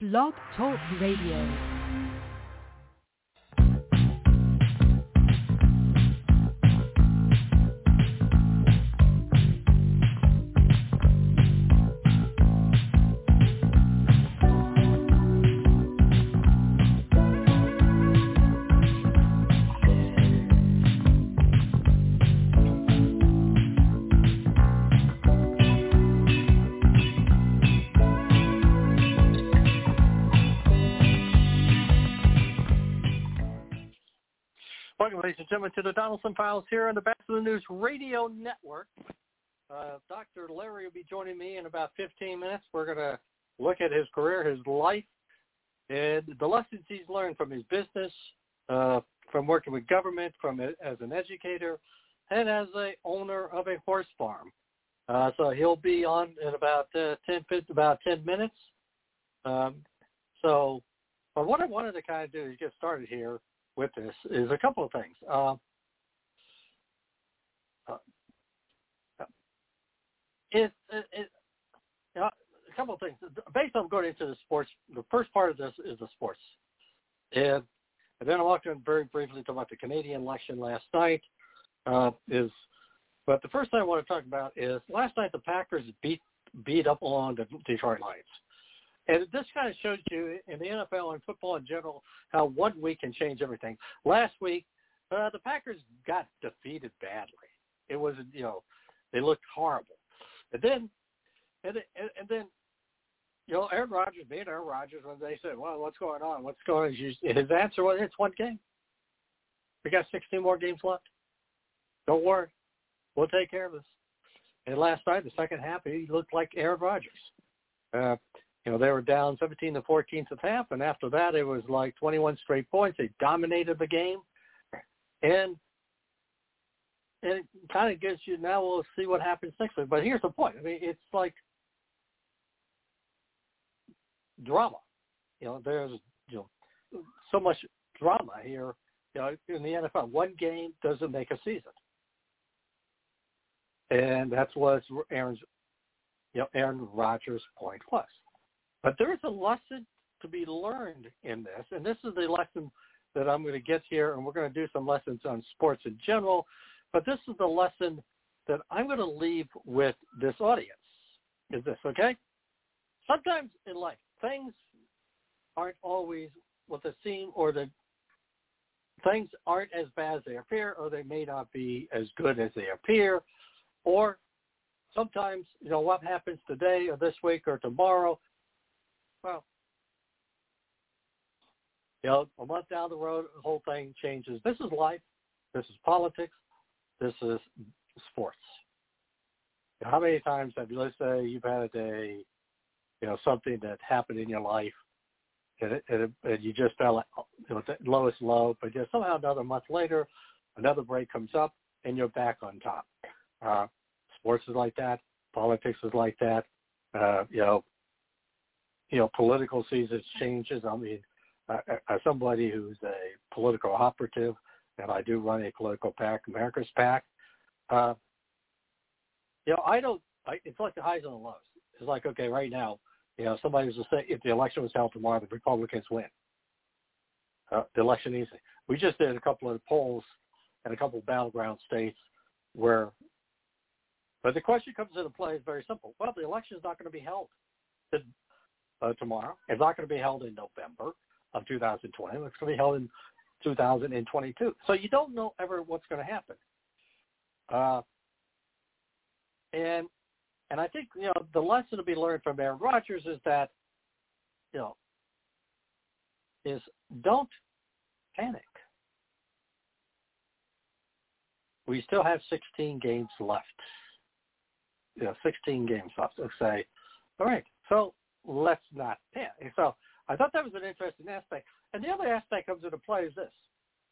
Blog Talk Radio. Gentlemen, to the Donelson Files here on the Best of the News Radio Network. Uh, Dr. Larry will be joining me in about 15 minutes. We're going to look at his career, his life, and the lessons he's learned from his business, uh, from working with government, from as an educator, and as a owner of a horse farm. Uh, so he'll be on in about uh, 10, about 10 minutes. Um, so, but what I wanted to kind of do is get started here with this is a couple of things. Uh, uh, it, it, it know, a couple of things. Based on going into the sports, the first part of this is the sports, and, and then I walked in very briefly talk about the Canadian election last night. Uh, is but the first thing I want to talk about is last night the Packers beat beat up on the Detroit Lions. And this kind of shows you in the NFL and football in general how one week can change everything. Last week, uh, the Packers got defeated badly. It was, you know, they looked horrible. And then, and, and, and then, you know, Aaron Rodgers, being Aaron Rodgers, when they said, well, what's going on? What's going on? His answer was, it's one game. We got 16 more games left. Don't worry. We'll take care of this. And last night, the second half, he looked like Aaron Rodgers. Uh, you know, they were down 17 to 14 at half, and after that, it was like 21 straight points. They dominated the game, and and it kind of gives you now. We'll see what happens next week. But here's the point. I mean, it's like drama. You know, there's you know so much drama here. You know, in the NFL, one game doesn't make a season, and that's what Aaron's you know Aaron Rodgers' point was. But there is a lesson to be learned in this, and this is the lesson that I'm going to get here, and we're going to do some lessons on sports in general. But this is the lesson that I'm going to leave with this audience. Is this okay? Sometimes in life, things aren't always what they seem, or the things aren't as bad as they appear, or they may not be as good as they appear, or sometimes you know what happens today or this week or tomorrow well, you know, a month down the road, the whole thing changes. This is life. This is politics. This is sports. How many times have you, let's say you've had a day, you know, something that happened in your life and, it, and, it, and you just felt like, you know, the lowest low, but just somehow another month later, another break comes up and you're back on top. Uh, sports is like that. Politics is like that. Uh, you know, you know, political seasons changes. I mean, as somebody who's a political operative, and I do run a political PAC, America's PAC, uh, you know, I don't. I, it's like the highs and the lows. It's like okay, right now, you know, somebody was to say if the election was held tomorrow, the Republicans win. Uh, the election easy. We just did a couple of polls in a couple of battleground states where, but the question comes into play is very simple. Well, the election is not going to be held. The uh, tomorrow. It's not going to be held in November of 2020. It's going to be held in 2022. So you don't know ever what's going to happen. Uh, and and I think you know the lesson to be learned from Aaron Rodgers is that you know is don't panic. We still have 16 games left. You know, 16 games left. Let's say, all right. So let's not panic. So I thought why is this?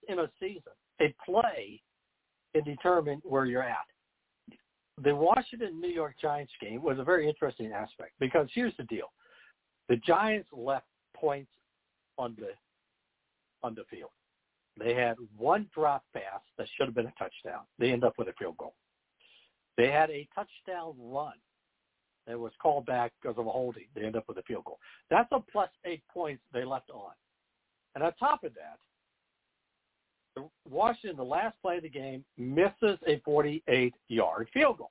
In a season, a play can determine where you're at. The Washington New York Giants game was a very interesting aspect because here's the deal: the Giants left points on the on the field. They had one drop pass that should have been a touchdown. They end up with a field goal. They had a touchdown run that was called back because of a holding. They end up with a field goal. That's a plus eight points they left on. And on top of that, Washington, the last play of the game, misses a 48-yard field goal.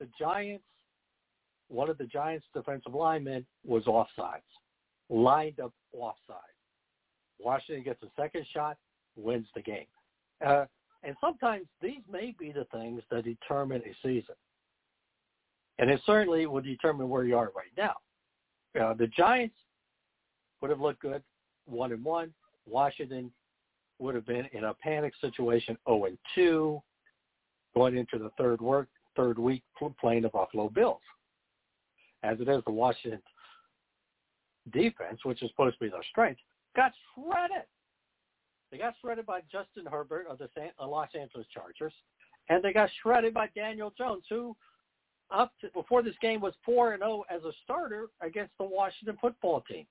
The Giants, one of the Giants' defensive linemen was offsides, lined up offside. Washington gets a second shot, wins the game. Uh, and sometimes these may be the things that determine a season. And it certainly will determine where you are right now. Uh, the Giants would have looked good, one and one. Washington would have been in a panic situation, zero oh and two, going into the third work third week playing the Buffalo Bills. As it is, the Washington defense, which is supposed to be their strength, got shredded. They got shredded by Justin Herbert of the uh, Los Angeles Chargers, and they got shredded by Daniel Jones, who up to, before this game was four and zero oh as a starter against the Washington football team.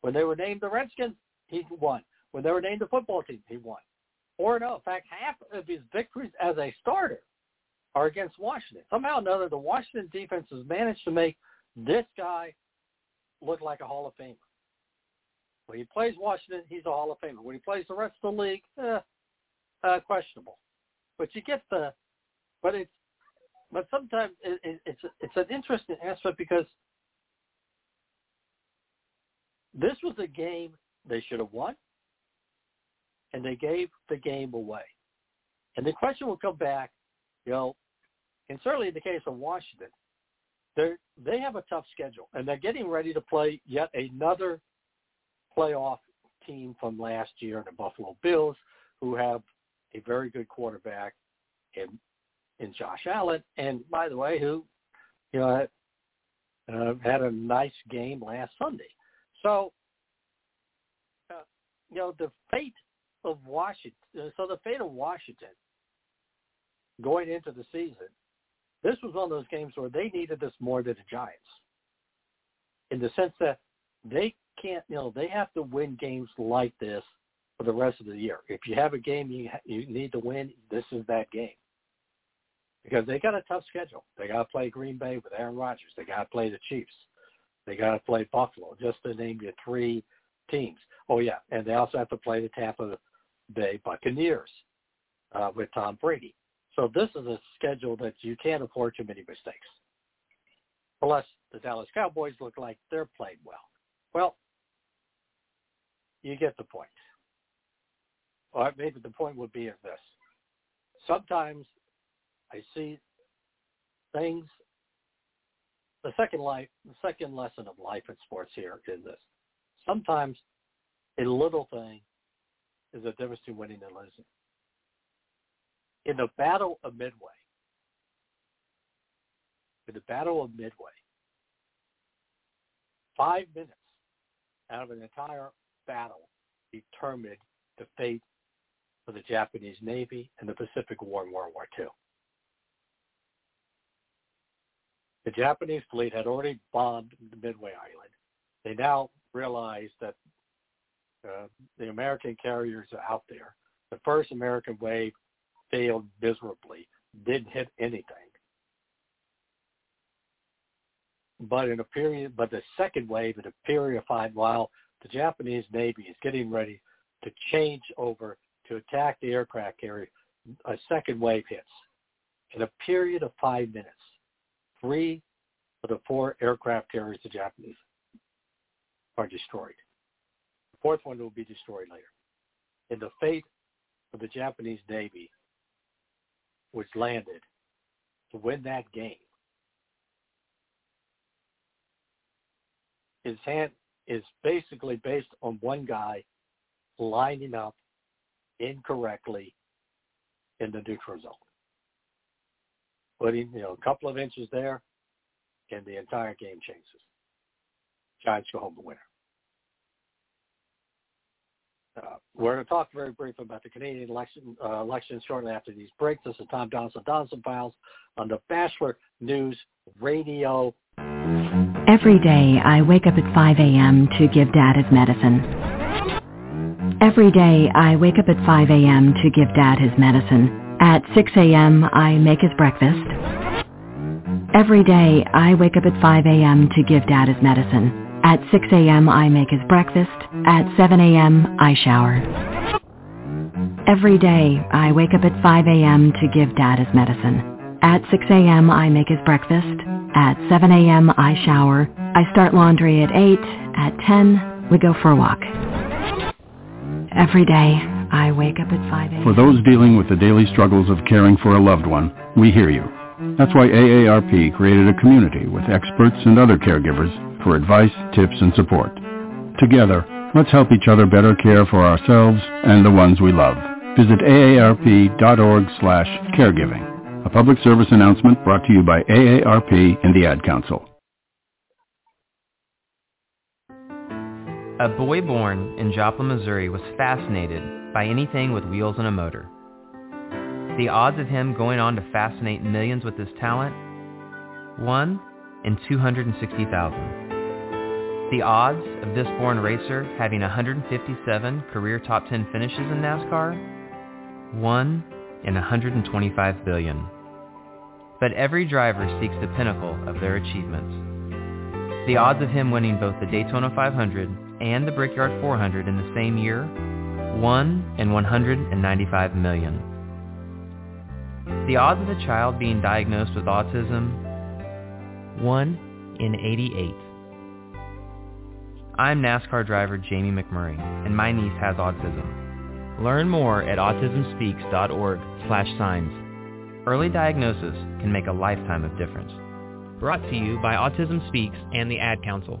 When they were named the Redskins, he won. When they were named the football team, he won. And zero. Oh. In fact, half of his victories as a starter are against Washington. Somehow or another, the Washington defense has managed to make this guy look like a Hall of Famer. When he plays Washington, he's a Hall of Famer. When he plays the rest of the league, eh, uh, questionable. But you get the, but it's, but sometimes it, it, it's it's an interesting aspect because this was a game they should have won, and they gave the game away. And the question will come back, you know, and certainly in the case of Washington, they they have a tough schedule, and they're getting ready to play yet another playoff team from last year, in the Buffalo Bills, who have a very good quarterback in in Josh Allen, and by the way, who you know uh, had a nice game last Sunday. So, uh, you know, the fate of Washington. So the fate of Washington going into the season this was one of those games where they needed this more than the Giants, in the sense that they can't, you know, they have to win games like this for the rest of the year. If you have a game you you need to win, this is that game. Because they got a tough schedule. They got to play Green Bay with Aaron Rodgers. They got to play the Chiefs. They got to play Buffalo, just to name you three teams. Oh yeah, and they also have to play the Tampa Bay Buccaneers uh, with Tom Brady. So this is a schedule that you can't afford too many mistakes. Plus, the Dallas Cowboys look like they're playing well. Well, you get the point. Or maybe the point would be of this. Sometimes I see things. The second life, the second lesson of life in sports here is this. Sometimes a little thing is a difference between winning and losing in the Battle of Midway, in the Battle of Midway, five minutes out of an entire battle determined the fate of the Japanese Navy and the Pacific War in World War II. The Japanese fleet had already bombed Midway Island. They now realized that uh, the American carriers are out there. The first American wave failed miserably, didn't hit anything. But in a period, but the second wave in a period of five, while the Japanese Navy is getting ready to change over to attack the aircraft carrier, a second wave hits. In a period of five minutes, three of the four aircraft carriers, the Japanese, are destroyed. The fourth one will be destroyed later. And the fate of the Japanese Navy was landed to win that game. His hand is basically based on one guy lining up incorrectly in the neutral zone. Putting, you know, a couple of inches there and the entire game changes. Giants go home the winner. Uh, we're going to talk very briefly about the Canadian election uh, election shortly after these breaks. This is Tom Donelson, Donelson Files on the Batchelor News Radio. Every day I wake up at 5 a.m. to give Dad his medicine. Every day I wake up at 5 a.m. to give Dad his medicine. At 6 a.m. I make his breakfast. Every day I wake up at 5 a.m. to give Dad his medicine. At 6 a.m. I make his breakfast. At 7 a.m. I shower. Every day I wake up at 5 a.m. to give Dad his medicine. At 6 a.m. I make his breakfast. At 7 a.m. I shower. I start laundry at 8. At 10 we go for a walk. Every day I wake up at 5 a.m. For those dealing with the daily struggles of caring for a loved one, we hear you. That's why AARP created a community with experts and other caregivers for advice, tips, and support. Together, let's help each other better care for ourselves and the ones we love. Visit aarp.org slash caregiving. A public service announcement brought to you by AARP and the Ad Council. A boy born in Joplin, Missouri was fascinated by anything with wheels and a motor. The odds of him going on to fascinate millions with his talent? 1 in 260,000. The odds of this born racer having 157 career top 10 finishes in NASCAR? 1 in 125 billion. But every driver seeks the pinnacle of their achievements. The odds of him winning both the Daytona 500 and the Brickyard 400 in the same year? 1 in 195 million. The odds of a child being diagnosed with autism? 1 in 88. I'm NASCAR driver Jamie McMurray, and my niece has autism. Learn more at autismspeaks.org slash signs. Early diagnosis can make a lifetime of difference. Brought to you by Autism Speaks and the Ad Council.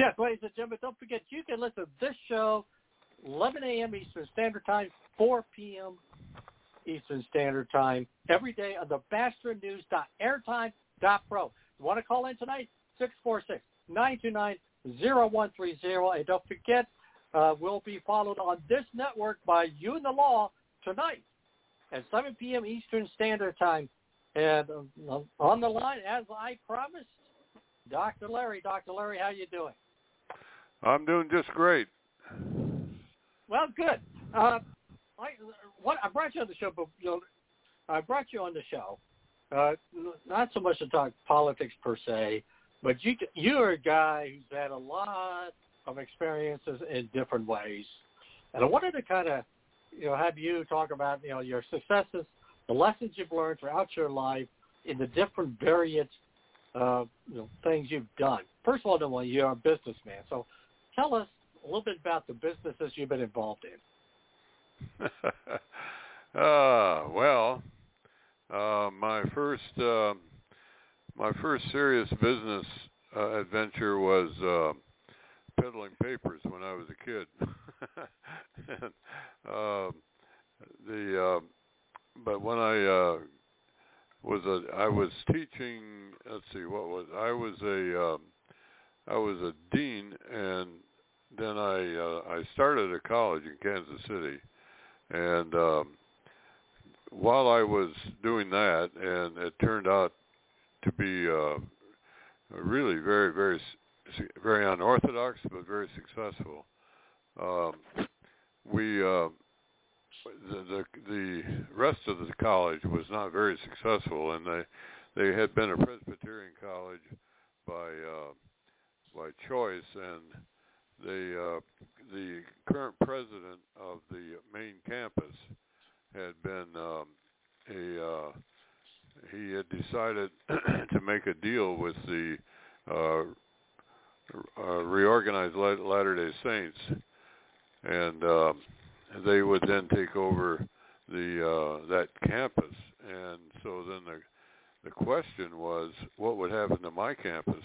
Yes, ladies and gentlemen, don't forget you can listen to this show 11 a.m. Eastern Standard Time, 4 p.m. Eastern Standard Time every day on the BatchelorNews.airtime.pro. You want to call in tonight? 646-929-0130. And don't forget, uh, we'll be followed on this network by You and the Law tonight at 7 p.m. Eastern Standard Time. And uh, on the line, as I promised, Dr. Larry. Dr. Larry, how you doing? I'm doing just great. Well, good. Uh, I what I brought you on the show, but you know, I brought you on the show, uh, not so much to talk politics per se, but you you're a guy who's had a lot of experiences in different ways, and I wanted to kind of you know have you talk about you know your successes, the lessons you've learned throughout your life in the different various uh, you know things you've done. First of all, you're a businessman, so tell us a little bit about the businesses you've been involved in. uh, well, uh, my first uh, my first serious business uh, adventure was uh, peddling papers when I was a kid. and, uh, the uh, but when I uh, was a I was teaching. Let's see, what was I was a um, I was a dean, and then I uh, I started a college in Kansas City, and um, while I was doing that, and it turned out to be uh, really very very very unorthodox but very successful. Um, we uh, the, the rest of the college was not very successful, and they they had been a Presbyterian college by uh, by choice, and the uh, the current president of the main campus had been um, a uh, he had decided to make a deal with the uh, uh, reorganized Latter Day Saints, and uh, they would then take over the uh, that campus. And so then the the question was, what would happen to my campus?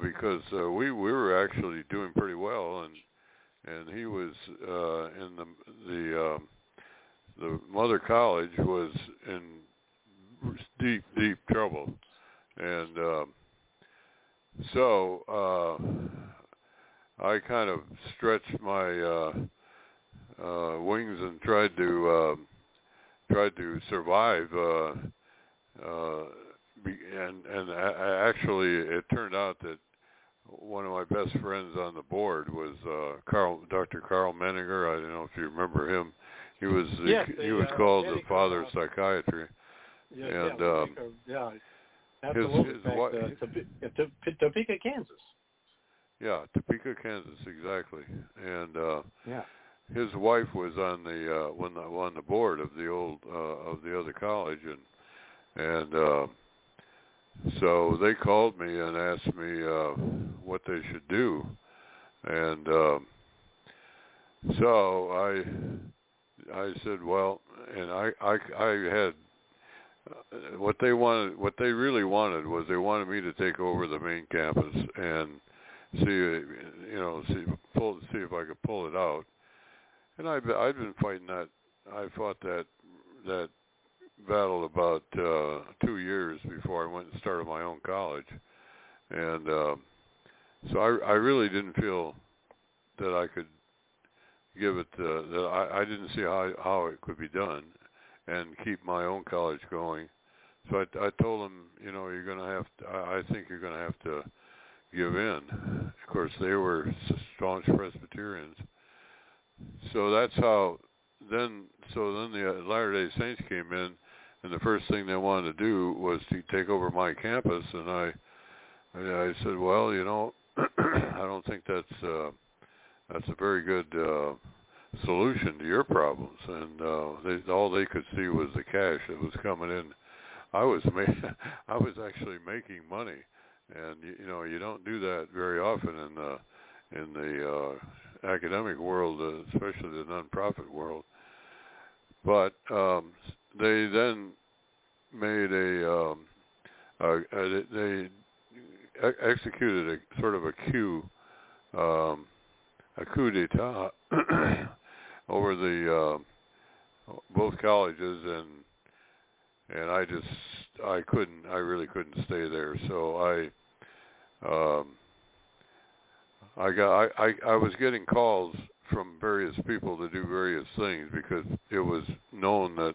Because uh, we we were actually doing pretty well, and and he was uh, in the the um, the mother college was in deep deep trouble, and um, so uh, I kind of stretched my uh, uh, wings and tried to uh, tried to survive. Uh, uh, and and I, I actually, it turned out that one of my best friends on the board was uh, Karl, Dr. Karl Menninger. I don't know if you remember him. He was the, yes, he was uh, called the father of psychiatry. Yeah, and yeah, um, yeah. his, Absolutely. his wife, uh, Tope- Tope- Topeka, Kansas. yeah, Topeka, Kansas, exactly. And uh, Yeah. his wife was on the uh, when the, on the board of the old uh, of the other college, and and uh, so they called me and asked me uh, what they should do, and um, so I I said, well, and I I I had uh, what they wanted what they really wanted was they wanted me to take over the main campus and see you know see pull see if I could pull it out. And I I've been fighting that I fought that that battle about uh 2 years before I went and started my own college and uh, so I I really didn't feel that I could give it uh, that I I didn't see how how it could be done and keep my own college going. So I, I told them, you know, you're going to have to, I, I think you're going to have to give in. Of course, they were staunch Presbyterians. So that's how, then, so then the Latter-day Saints came in, and the first thing they wanted to do was to take over my campus, and I, I said, well, you know, I don't think that's, uh, that's a very good, uh, solution to your problems. And uh they all they could see was the cash that was coming in. I was ma- i was actually making money. And you, you know you don't do that very often in the in the uh academic world uh, especially the nonprofit world. But um they then made a um uh, they executed a sort of a coup um a coup d'etat over the uh, both colleges and and I just I couldn't I really couldn't stay there. So I um I got I, I I was getting calls from various people to do various things because it was known that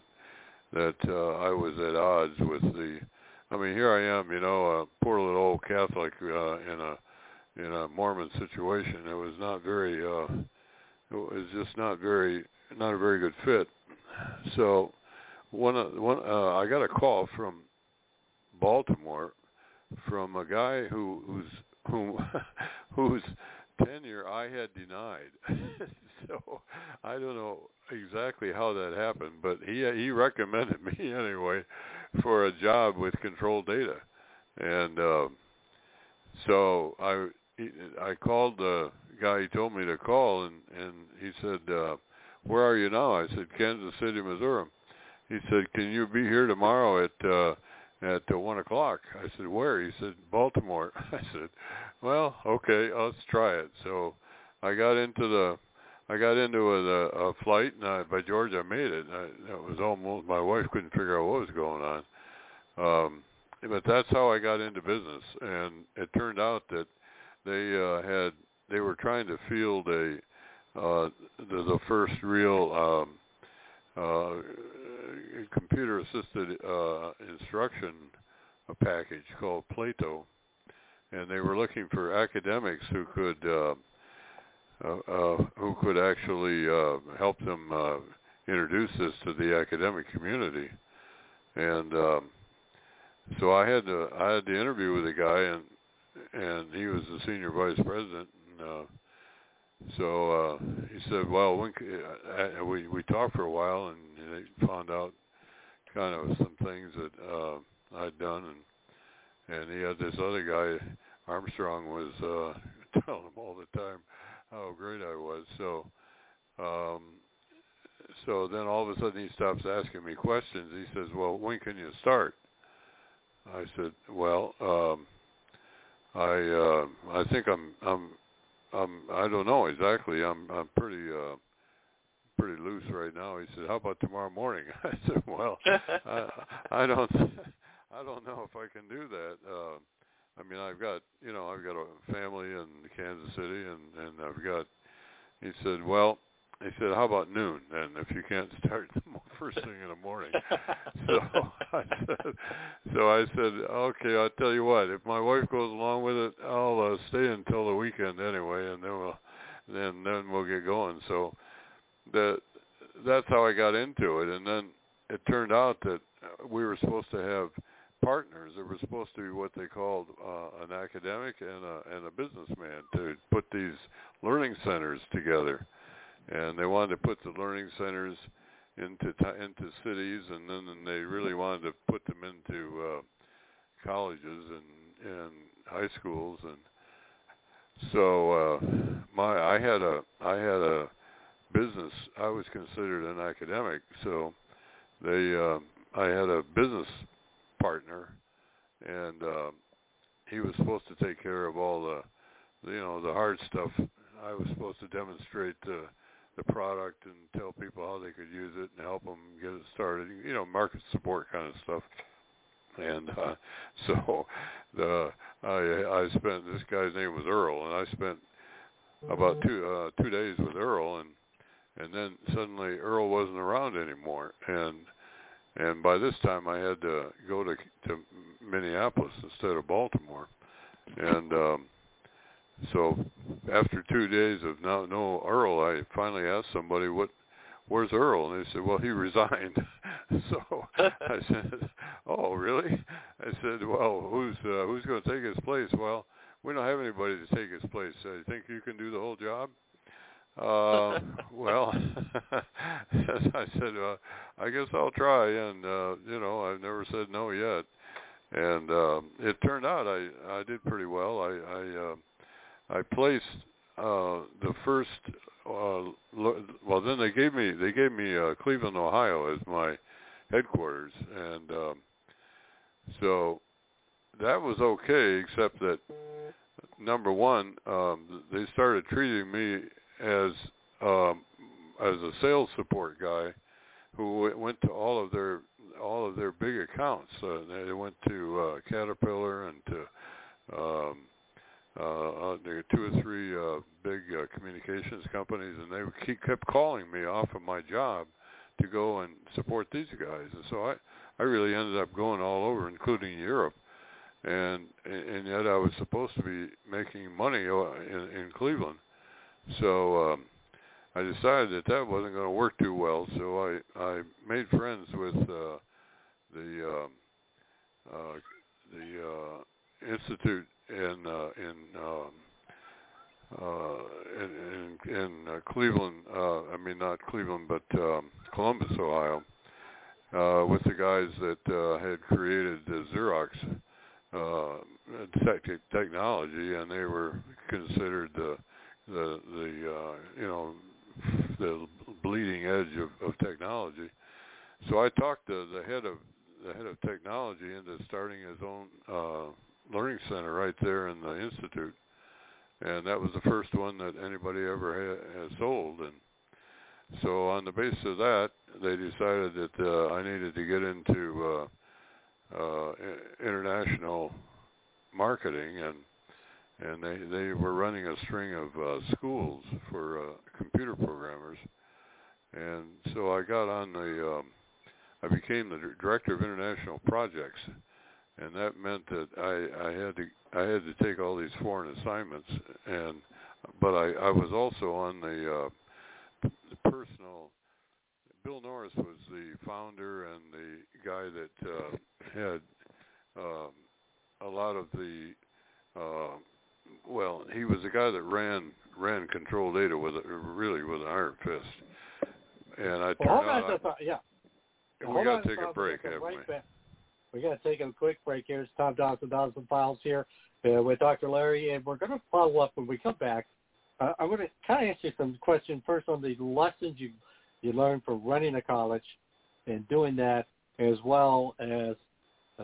that uh, I was at odds with the I mean here I am you know a poor little old Catholic uh, in a in a Mormon situation it was not very uh it was just not very not a very good fit. So one one uh, I got a call from Baltimore from a guy who who's whom whose tenure I had denied. so I don't know exactly how that happened, but he he recommended me anyway for a job with control data, and uh, so I I called the guy he told me to call, and and he said, uh, "Where are you now?" I said, "Kansas City, Missouri." He said, "Can you be here tomorrow at uh, at uh, one o'clock?" I said, "Where?" He said, "Baltimore." I said, "Well, okay, let's try it." So I got into the I got into a, a flight, and I, by George, I made it. I, that was almost my wife couldn't figure out what was going on. Um, but that's how I got into business, and it turned out that they uh, had they were trying to field a uh, the, the first real um, uh, computer assisted uh, instruction package called Plato, and they were looking for academics who could uh, uh, uh, who could actually uh, help them uh, introduce this to the academic community, and um, so I had to I had to interview with a guy and and he was the senior vice president. And, uh, so uh, he said, "Well, when, uh, we we talked for a while, and they found out kind of some things that uh, I'd done, and and he had this other guy, Armstrong, was uh, telling him all the time how great I was. So, um, so then all of a sudden he stops asking me questions. He says, "Well, when can you start?" I said, "Well, um, I uh, I think I'm I'm I'm I don't know exactly. I'm I'm pretty uh, pretty loose right now." He said, "How about tomorrow morning?" I said, "Well, I, I don't I don't know if I can do that." Uh, I mean, I've got you know I've got a family in Kansas City, and and I've got. He said, "Well, he said, "How about noon?" And if you can't start first thing in the morning, so I said, so I said, "Okay, I'll tell you what. If my wife goes along with it, I'll uh, stay until the weekend anyway, and then we'll then then we'll get going." So that that's how I got into it, and then it turned out that we were supposed to have partners. There was supposed to be what they called uh, an academic and a and a businessman to put these learning centers together, and they wanted to put the learning centers into into cities, and then and they really wanted to put them into uh, colleges and and high schools, and so uh, my I had a I had a business. I was considered an academic, so they uh, I had a business partner, and uh, he was supposed to take care of all the, you know, the hard stuff. I was supposed to demonstrate the the product and tell people how they could use it and help them get it started. You know, market support kind of stuff. And uh, so the I I spent this guy's name was Earl, and I spent about two uh, two days with Earl, and and then suddenly Earl wasn't around anymore, and and by this time I had to go to to Minneapolis instead of Baltimore, and um, so after two days of no no Earl, I finally asked somebody what where's Earl, and they said, well he resigned. so I said, oh really? I said, well who's uh, who's going to take his place? Well we don't have anybody to take his place. So you think you can do the whole job? Uh, well, I said, uh, I guess I'll try, and uh, you know, I've never said no yet. And uh, it turned out I I did pretty well. I I uh, I placed uh, the first. Uh, well, then they gave me they gave me uh, Cleveland, Ohio, as my headquarters, and um, so that was okay, except that number one, um, they started treating me as um, as a sales support guy who went to all of their all of their big accounts. Uh, they went to uh, Caterpillar and to um, uh, uh, two or three uh, big uh, communications companies, and they keep, kept calling me off of my job to go and support these guys. And so I, I really ended up going all over, including Europe. And and yet I was supposed to be making money uh, in, in Cleveland so um, I decided that that wasn't going to work too well. So I I made friends with uh, the um, uh, the uh, institute in uh, in um, uh, in in, in uh, Cleveland. Uh, I mean not Cleveland, but um, Columbus, Ohio, uh, with the guys that uh, had created the Xerox uh, tech- technology, and they were considered the the the uh, you know the bleeding edge of, of technology. So I talked to the head of the head of technology into starting his own uh, learning center right there in the institute, and that was the first one that anybody ever ha- has sold. And so on the basis of that, they decided that uh, I needed to get into uh, uh, international marketing. And and they they were running a string of uh, schools for uh, computer programmers, and so I got on the um, I became the director of international projects, and that meant that I I had to I had to take all these foreign assignments, and but I I was also on the, uh, the personal. Bill Norris was the founder and the guy that uh, had um, a lot of the uh, well, he was the guy that ran ran control data with a, really with an iron fist. And I well, turned out, I, yeah. we got to take a break, haven't right we? Back. We got to take a quick break here. It's Tom Donelson, Donelson Files here uh, with Dr. Larry, and we're going to follow up when we come back. Uh, I'm going to kind of ask you some questions first on the lessons you you learned from running a college and doing that, as well as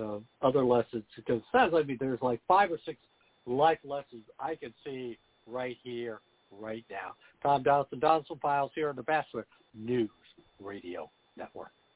uh, other lessons. Because it sounds like there's like five or six life lessons I can see right here, right now. Tom Donelson, Donelson Files here on the Batchelor News Radio Network.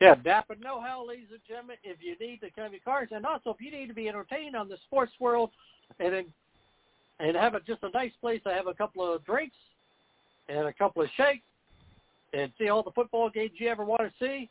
Yeah, Napa know-how, ladies and gentlemen. If you need to come your cars, and also if you need to be entertained on the sports world, and and have a, just a nice place to have a couple of drinks and a couple of shakes, and see all the football games you ever want to see,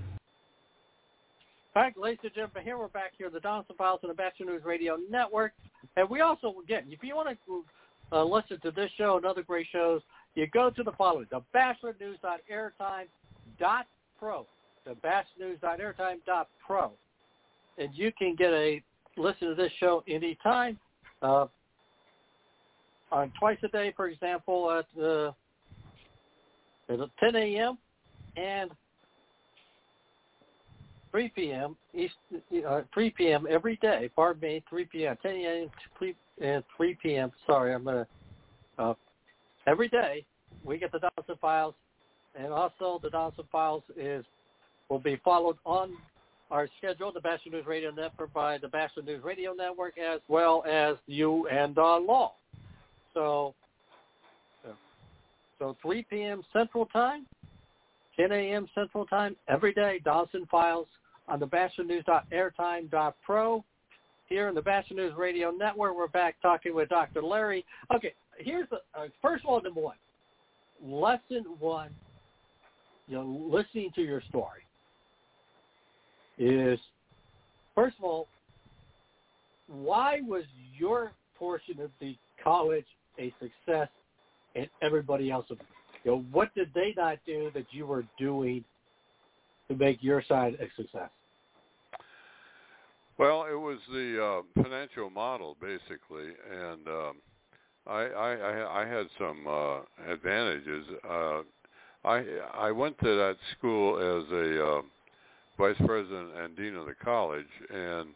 All right, ladies and gentlemen, here we're back here, the Donelson Files and the Batchelor News Radio Network. And we also, again, if you want to uh, listen to this show and other great shows, you go to the following, the batchelornews.airtime.pro, the batchelornews.airtime.pro. And you can get a listen to this show anytime, uh, on twice a day, for example, at, uh, at 10 a.m. and 3 p.m. East, uh, 3 p.m. every day. Pardon me, 3 p.m. 10 a.m. and 3 p.m. Sorry, I'm gonna. Uh, every day we get the Donelson Files, and also the Donelson Files is will be followed on our schedule, the Batchelor News Radio Network by the Batchelor News Radio Network, as well as you and uh, Law. So, so 3 p.m. Central Time, 10 a.m. Central Time every day. Donelson Files on the batchelornews.airtime.pro. Here in the Batchelor News Radio Network, we're back talking with Dr. Larry. Okay, here's the uh, first of all, number one. Lesson one, you know, listening to your story is, first of all, why was your portion of the college a success and everybody else you know, what did they not do that you were doing to make your side a success? Well, it was the uh, financial model basically, and um, I, I I had some uh, advantages. Uh, I I went to that school as a uh, vice president and dean of the college, and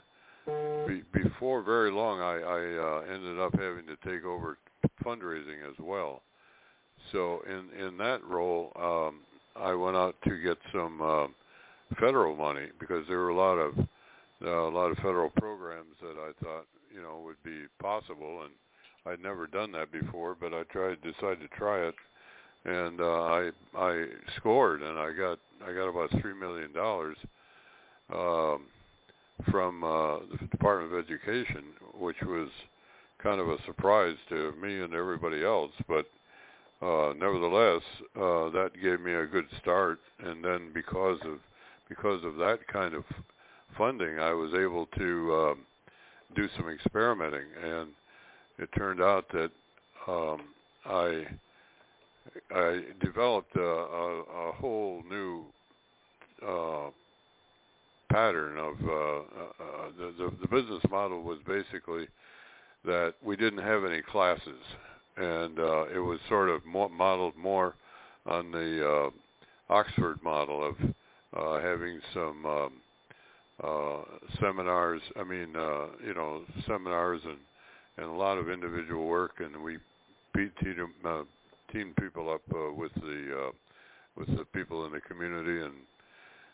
be, before very long, I, I uh, ended up having to take over fundraising as well. So in in that role, um, I went out to get some uh, federal money because there were a lot of uh, a lot of federal programs that I thought you know would be possible, and I'd never done that before, but I tried decided to try it, and uh, I I scored, and I got I got about three million dollars um, from uh, the Department of Education, which was kind of a surprise to me and everybody else, but uh, nevertheless, uh, that gave me a good start, and then because of because of that kind of funding, I was able to um, do some experimenting, and it turned out that um, I I developed a, a, a whole new uh, pattern of uh, uh, uh, the, the business model was basically that we didn't have any classes, and uh, it was sort of modeled more on the uh, Oxford model of uh, having some um, uh, seminars. I mean, uh, you know, seminars and and a lot of individual work, and we beat team uh, team people up uh, with the uh, with the people in the community and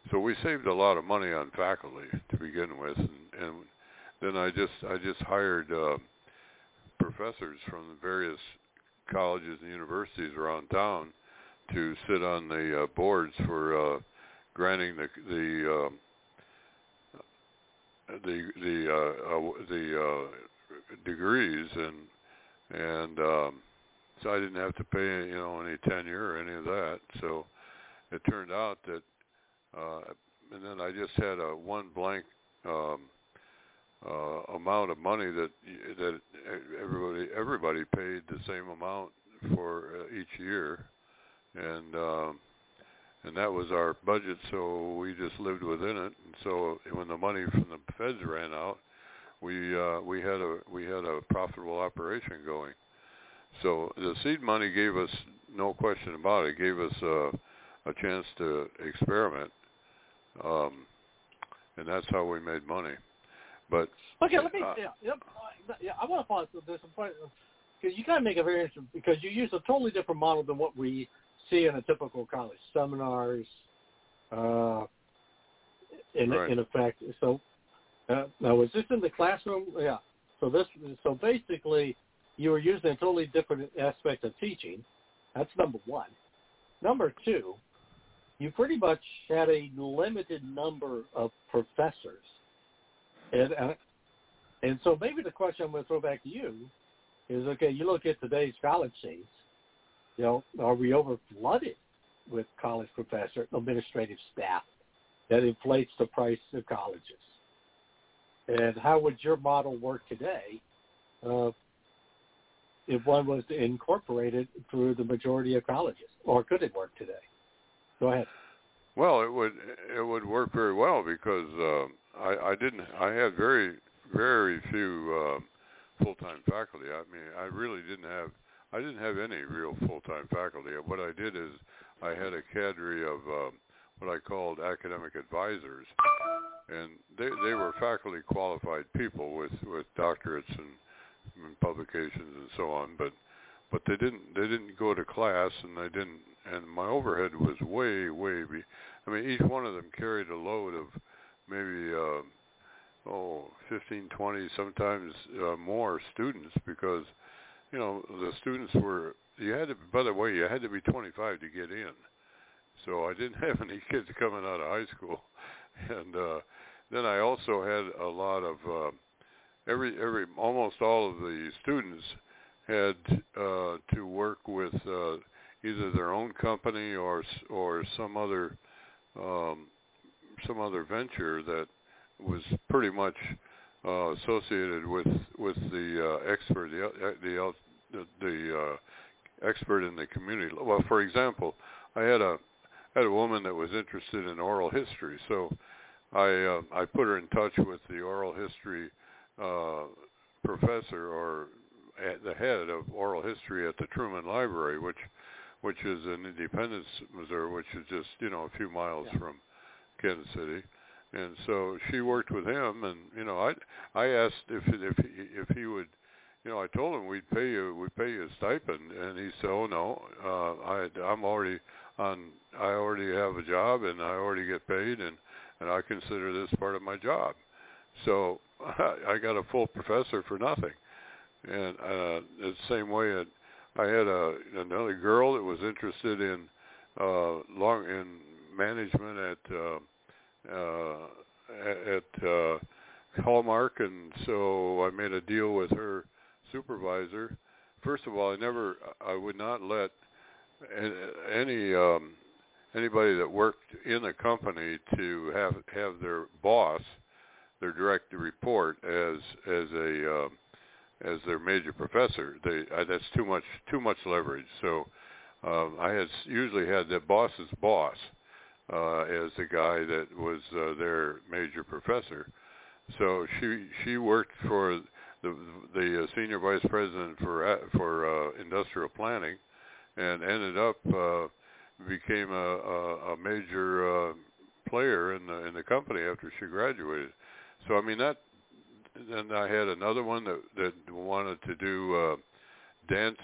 so we saved a lot of money on faculty to begin with, and, and then I just I just hired uh, professors from the various colleges and universities around town to sit on the uh, boards for uh, granting the the uh, the the uh, uh, the uh, degrees and and um, so I didn't have to pay you know any tenure or any of that. So it turned out that uh, and then I just had a one blank um, uh, amount of money that that everybody everybody paid the same amount for uh, each year, and um, and that was our budget. So we just lived within it. And so when the money from the feds ran out, we uh, we had a we had a profitable operation going. So the seed money gave us no question about it. Gave us a, a chance to experiment, um, and that's how we made money. But okay, let me. uh, yeah, yep, uh, yeah, I want to pause. There's some point because you kind of make a very interesting because you use a totally different model than what we see in a typical college seminars. Uh, in Right. in effect, so uh, now was this in the classroom? Yeah. So this so basically you were using a totally different aspect of teaching. That's number one. Number two, you pretty much had a limited number of professors, and uh, and so maybe the question I'm going to throw back to you is: Okay, you look at today's college scenes. You know, are we over flooded with college professor administrative staff that inflates the price of colleges? And how would your model work today uh, if one was incorporated through the majority of colleges, or could it work today? Go ahead. Well, it would it would work very well because uh, I I didn't I had very very few uh, full time faculty. I mean, I really didn't have I didn't have any real full time faculty. What I did is I had a cadre of uh, what I called academic advisors, and they they were faculty qualified people with with doctorates and, and publications and so on, but but they didn't they didn't go to class and they didn't and my overhead was way way be I mean each one of them carried a load of maybe uh oh 15 20 sometimes uh, more students because you know the students were you had to by the way you had to be 25 to get in. So I didn't have any kids coming out of high school. And uh then I also had a lot of uh every every almost all of the students had uh, to work with uh, either their own company or or some other um, some other venture that was pretty much uh, associated with with the uh, expert the uh, the uh, the, the uh, expert in the community. Well, for example, I had a had a woman that was interested in oral history, so I uh, I put her in touch with the oral history uh, professor or at the head of oral history at the Truman Library, which which is in Independence, Missouri, which is just you know a few miles Yeah. from Kansas City. And so she worked with him, and you know I I asked if if if he would, you know I told him we'd pay you we'd pay you a stipend, and he said oh no uh, I I'm already on I already have a job and I already get paid and and I consider this part of my job. So I got a full professor for nothing. And uh the same way it, I had a another girl that was interested in uh long in management at uh uh at uh Hallmark and so I made a deal with her supervisor. First of all, I never I would not let any um anybody that worked in a company to have have their boss their direct report as as a uh, as their major professor. They I, that's too much too much leverage. So um, I had usually had the boss's boss uh, as the guy that was uh, their major professor. So she she worked for the the uh, senior vice president for uh, for uh, industrial planning, and ended up uh, became a, a, a major uh, player in the in the company after she graduated. So I mean that. Then I had another one that that wanted to do uh, dance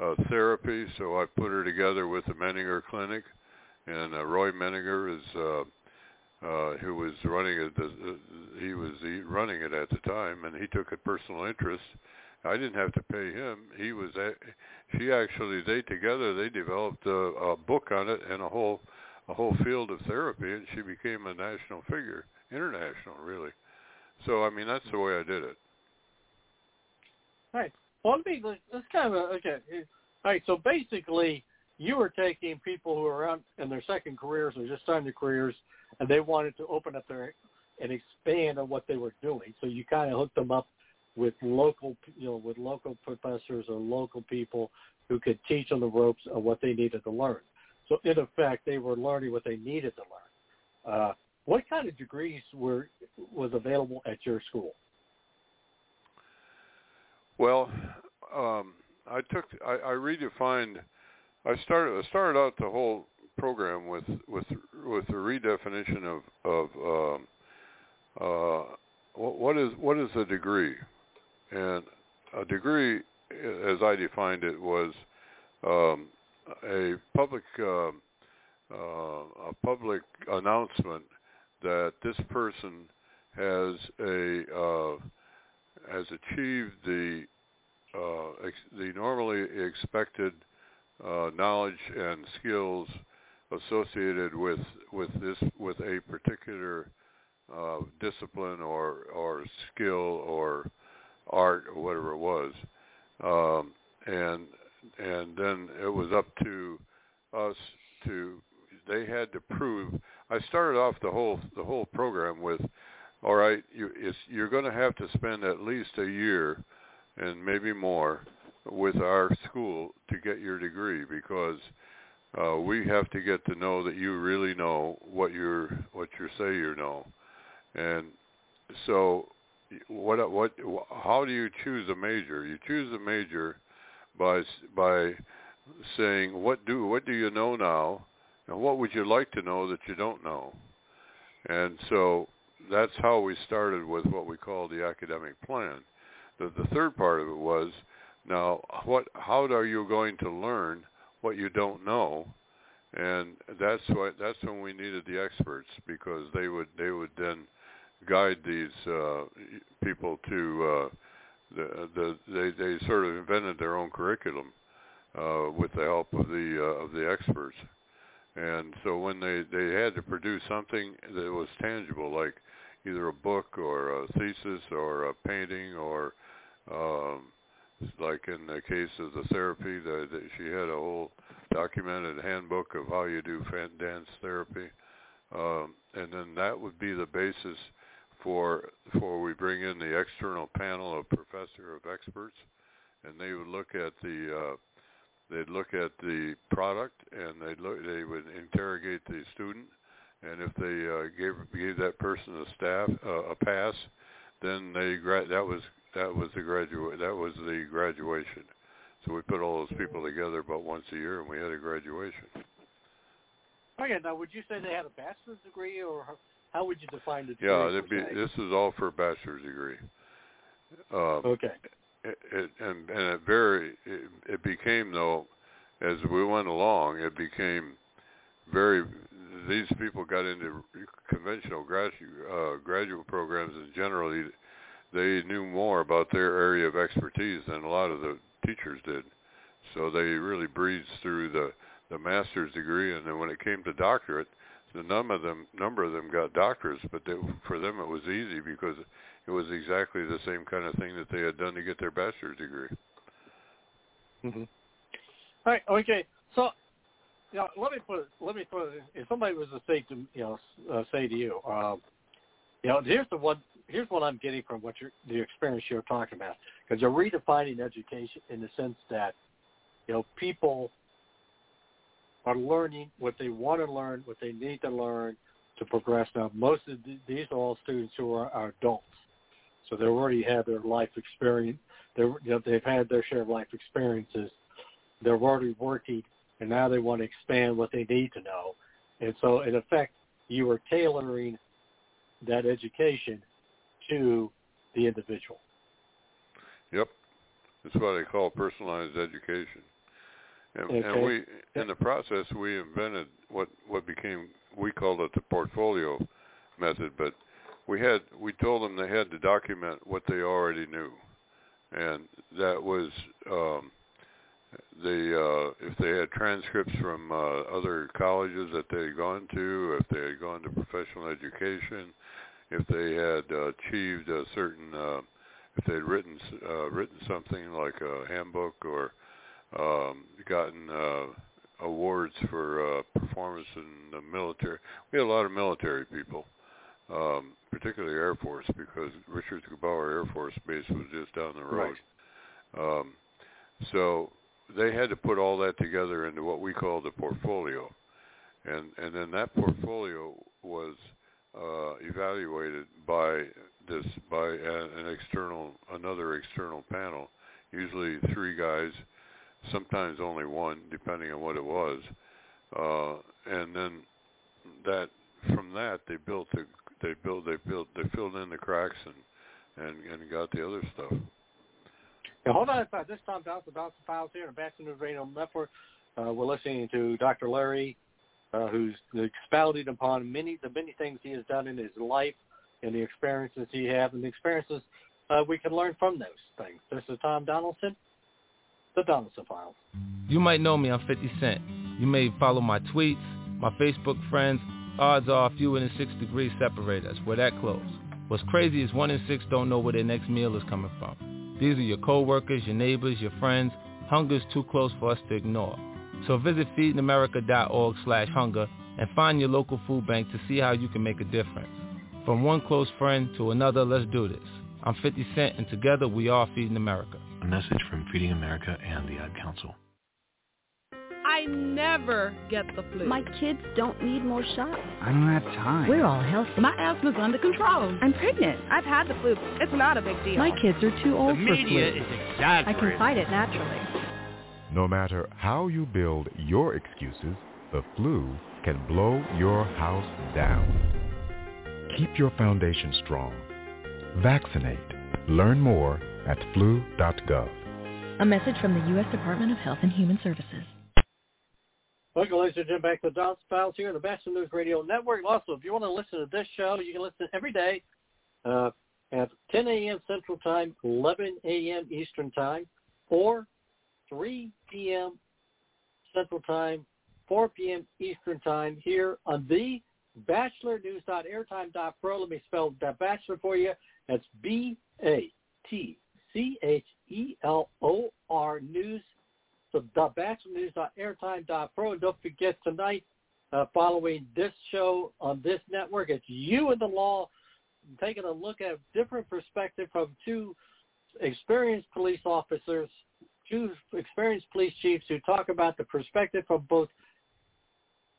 uh, therapy, so I put her together with the Menninger Clinic, and uh, Roy Menninger is uh, uh, who was running it. Uh, he was the, running it at the time, and he took a personal interest. I didn't have to pay him. He was. A, she actually. They together. They developed a, a book on it and a whole a whole field of therapy, and she became a national figure, international, really. So I mean, that's the way I did it. Right. Well, let me. Let's kind of a, okay. All right. So basically, you were taking people who are out in their second careers or just starting their careers, and they wanted to open up their and expand on what they were doing. So you kind of hooked them up with local, you know, with local professors or local people who could teach them the ropes of what they needed to learn. So in effect, they were learning what they needed to learn. Uh, what kind of degrees were was available at your school? Well, um, I took I, I redefined. I started I started out the whole program with with with the redefinition of of um, uh, what, is what is a degree, and a degree, as I defined it, was um, a public uh, uh, a public announcement that this person has a uh, has achieved the uh, ex- the normally expected uh, knowledge and skills associated with with this with a particular uh, discipline or or skill or art or whatever it was, um, and and then it was up to us to they had to prove. I started off the whole the whole program with, all right, you it's, you're going to have to spend at least a year, and maybe more, with our school to get your degree because uh, we have to get to know that you really know what you're what you say you know, and so what what how do you choose a major? You choose a major by by saying what do what do you know now, and what would you like to know that you don't know, and so that's how we started with what we call the academic plan. The the third part of it was now what how are you going to learn what you don't know, and that's what that's when we needed the experts because they would they would then guide these uh, people to uh, the, the they they sort of invented their own curriculum uh, with the help of the uh, of the experts. And so when they they had to produce something that was tangible, like either a book or a thesis or a painting or um, like in the case of the therapy, that the, she had a whole documented handbook of how you do dance therapy, um, and then that would be the basis for for we bring in the external panel of professor of experts, and they would look at the uh, they'd look at the product and they'd look they would interrogate the student, and if they uh, gave gave that person a staff uh, a pass, then they that was that was the graduate that was the graduation. So we put all those people together about once a year, and we had a graduation. Okay, now would you say they had a bachelor's degree, or how would you define the degree? Yeah, be, this is all for a bachelor's degree. Um, okay. It, it, and and it very it, it became though, as we went along, it became very. These people got into conventional graduate uh, graduate programs, and generally, they knew more about their area of expertise than a lot of the teachers did. So they really breezed through the the master's degree, and then when it came to doctorate, the number of them number of them got doctorates, but they, for them it was easy because it was exactly the same kind of thing that they had done to get their bachelor's degree. Mm-hmm. All right. Okay. So, you know, let me put it, let me put it, if somebody was to say to you know uh, say to you, um, you know, here's the one here's what I'm getting from what you're the experience you're talking about because you're redefining education in the sense that you know people are learning what they want to learn, what they need to learn to progress. Now, most of the, these are all students who are, are adults, so they already have their life experience. They're, you know, they've had their share of life experiences. They're already working, and now they want to expand what they need to know. And so, in effect, you are tailoring that education to the individual. Yep, that's what I call personalized education. And, okay. and we, in the process, we invented what what became we called it the portfolio method, but we had we told them they had to document what they already knew, and that was um, they uh, if they had transcripts from uh, other colleges that they had gone to, if they had gone to professional education, if they had uh, achieved a certain uh, if they had written uh, written something like a handbook or um, gotten uh, awards for uh, performance in the military. We had a lot of military people, um, particularly Air Force, because Richards Gebaur Air Force Base was just down the road. Right. Um, so they had to put all that together into what we call the portfolio, and and then that portfolio was uh, evaluated by this by an external another external panel, usually three guys, sometimes only one, depending on what it was, uh, and then that from that they built the they built they built they filled in the cracks and and and got the other stuff. Now, hold on. This time, Dr. Donelson Files here on Batchelor News Radio Network. Uh, we're listening to Dr. Larry, uh, who's expounding upon many the many things he has done in his life and the experiences he has and the experiences uh, we can learn from those things. This is Tom Donelson, the Donelson Files. You might know me. I'm 50 Cent. You may follow my tweets, my Facebook friends. Odds are fewer than six degrees separate us. We're that close. What's crazy is one in six don't know where their next meal is coming from. These are your coworkers, your neighbors, your friends. Hunger's too close for us to ignore. So visit feedingamerica.org slash hunger and find your local food bank to see how you can make a difference. From one close friend to another, let's do this. I'm 50 Cent, and together we are Feeding America. A message from Feeding America and the Ad Council. I never get the flu. My kids don't need more shots. I don't have time. We're all healthy. My asthma's under control. I'm pregnant. I've had the flu. It's not a big deal. My kids are too old the for flu. The media is exaggerating. I can fight it naturally. No matter how you build your excuses, the flu can blow your house down. Keep your foundation strong. Vaccinate. Learn more at flu.gov. A message from the U.S. Department of Health and Human Services. Welcome, ladies and gentlemen, back to the Don's Files here on the Boston News Radio Network. Also, if you want to listen to this show, you can listen every day uh, at 10 a.m. Central Time, 11 a.m. Eastern Time, or 3 p.m. Central Time, 4 p.m. Eastern Time here on the BatchelorNews.airtime.pro. Let me spell that bachelor for you. That's B-A-T-C-H-E-L-O-R news so BatchelorNews.airtime.pro. And don't forget tonight, uh, following this show on this network, it's you and the law taking a look at a different perspective from two experienced police officers, two experienced police chiefs who talk about the perspective from both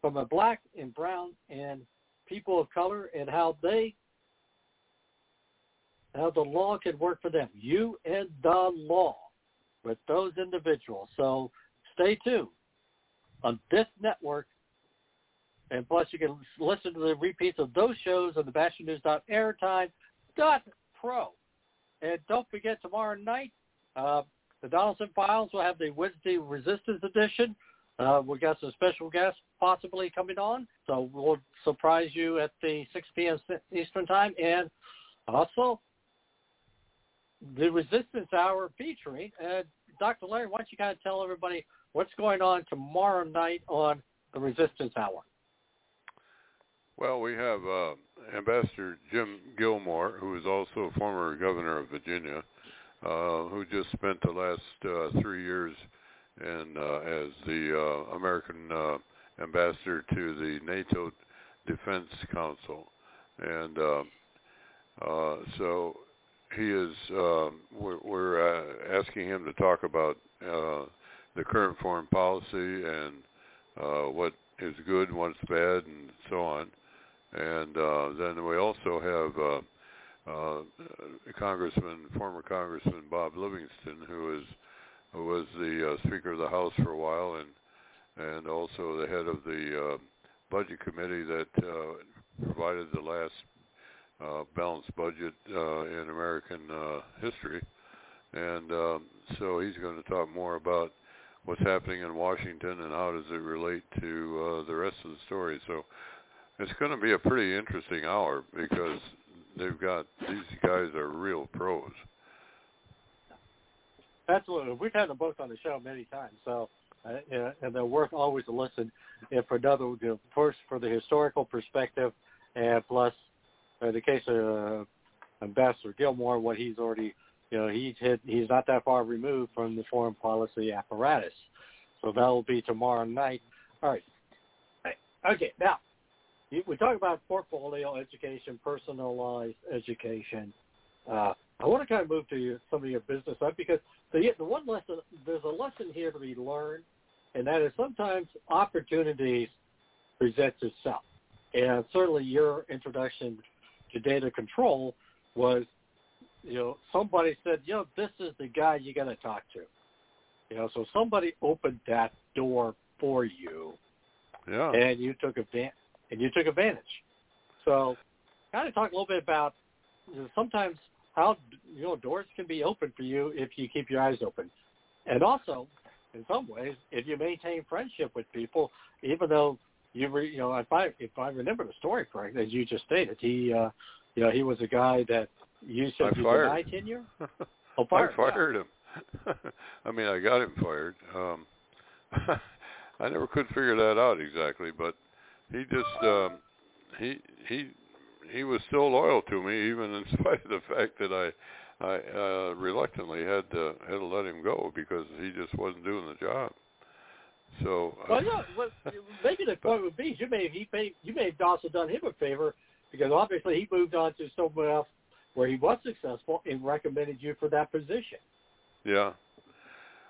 from a black and brown and people of color and how they how the law can work for them. You and the law with those individuals. So stay tuned on this network. And plus, you can listen to the repeats of those shows on the BatchelorNews.airtime.pro. And don't forget, tomorrow night, uh, the Donelson Files will have the Wednesday Resistance Edition. Uh, we got some special guests possibly coming on, so we'll surprise you at the 6 p.m. Eastern Time. And also, the Resistance Hour featuring uh, Dr. Larry. Why don't you kind of tell everybody what's going on tomorrow night on the Resistance Hour? Well, we have uh, Ambassador Jim Gilmore, who is also a former governor of Virginia, uh, who just spent the last uh, three years in, uh, as the uh, American uh, ambassador to the NATO Defense Council, and uh, uh, so he is. Uh, we're, we're uh, asking him to talk about uh, the current foreign policy and uh, what is good, what's bad, and so on. And uh, then we also have uh, Congressman, former Congressman Bob Livingston, who is who was the uh, Speaker of the House for a while, and and also the head of the uh, Budget Committee that uh, provided the last uh, balanced budget uh, in American uh, history, and um, so he's going to talk more about what's happening in Washington and how does it relate to uh, the rest of the story. So it's going to be a pretty interesting hour because they've got these guys are real pros. Absolutely, we've had them both on the show many times, so uh, and they're worth always to listen. For another, you know, first for the historical perspective, and plus, in the case of uh, Ambassador Gilmore, what he's already, you know, he's hit, he's not that far removed from the foreign policy apparatus. So that will be tomorrow night. All right. Okay, now we talk about portfolio education, personalized education. Uh, I want to kind of move to your, some of your business stuff because the the one lesson there's a lesson here to be learned, and that is sometimes opportunities present itself. And certainly your introduction to data control was, you know, somebody said, you know, this is the guy you got to talk to. You know, so somebody opened that door for you, yeah, and you took advantage. And you took advantage. So, kind of talk a little bit about you know, sometimes how you know doors can be open for you if you keep your eyes open, and also, in some ways, if you maintain friendship with people, even though you re, you know if I if I remember the story correctly, as you just stated, he uh, you know he was a guy that you said I you fired. denied tenure. Oh, fired. I fired him. I mean, I got him fired. Um, I never could figure that out exactly, but he just um, he he he was still loyal to me, even in spite of the fact that I I uh, reluctantly had to had to let him go because he just wasn't doing the job. So uh, well, no, well, maybe the point would be you may have he may you may have also done him a favor because obviously he moved on to somewhere else where he was successful and recommended you for that position. Yeah.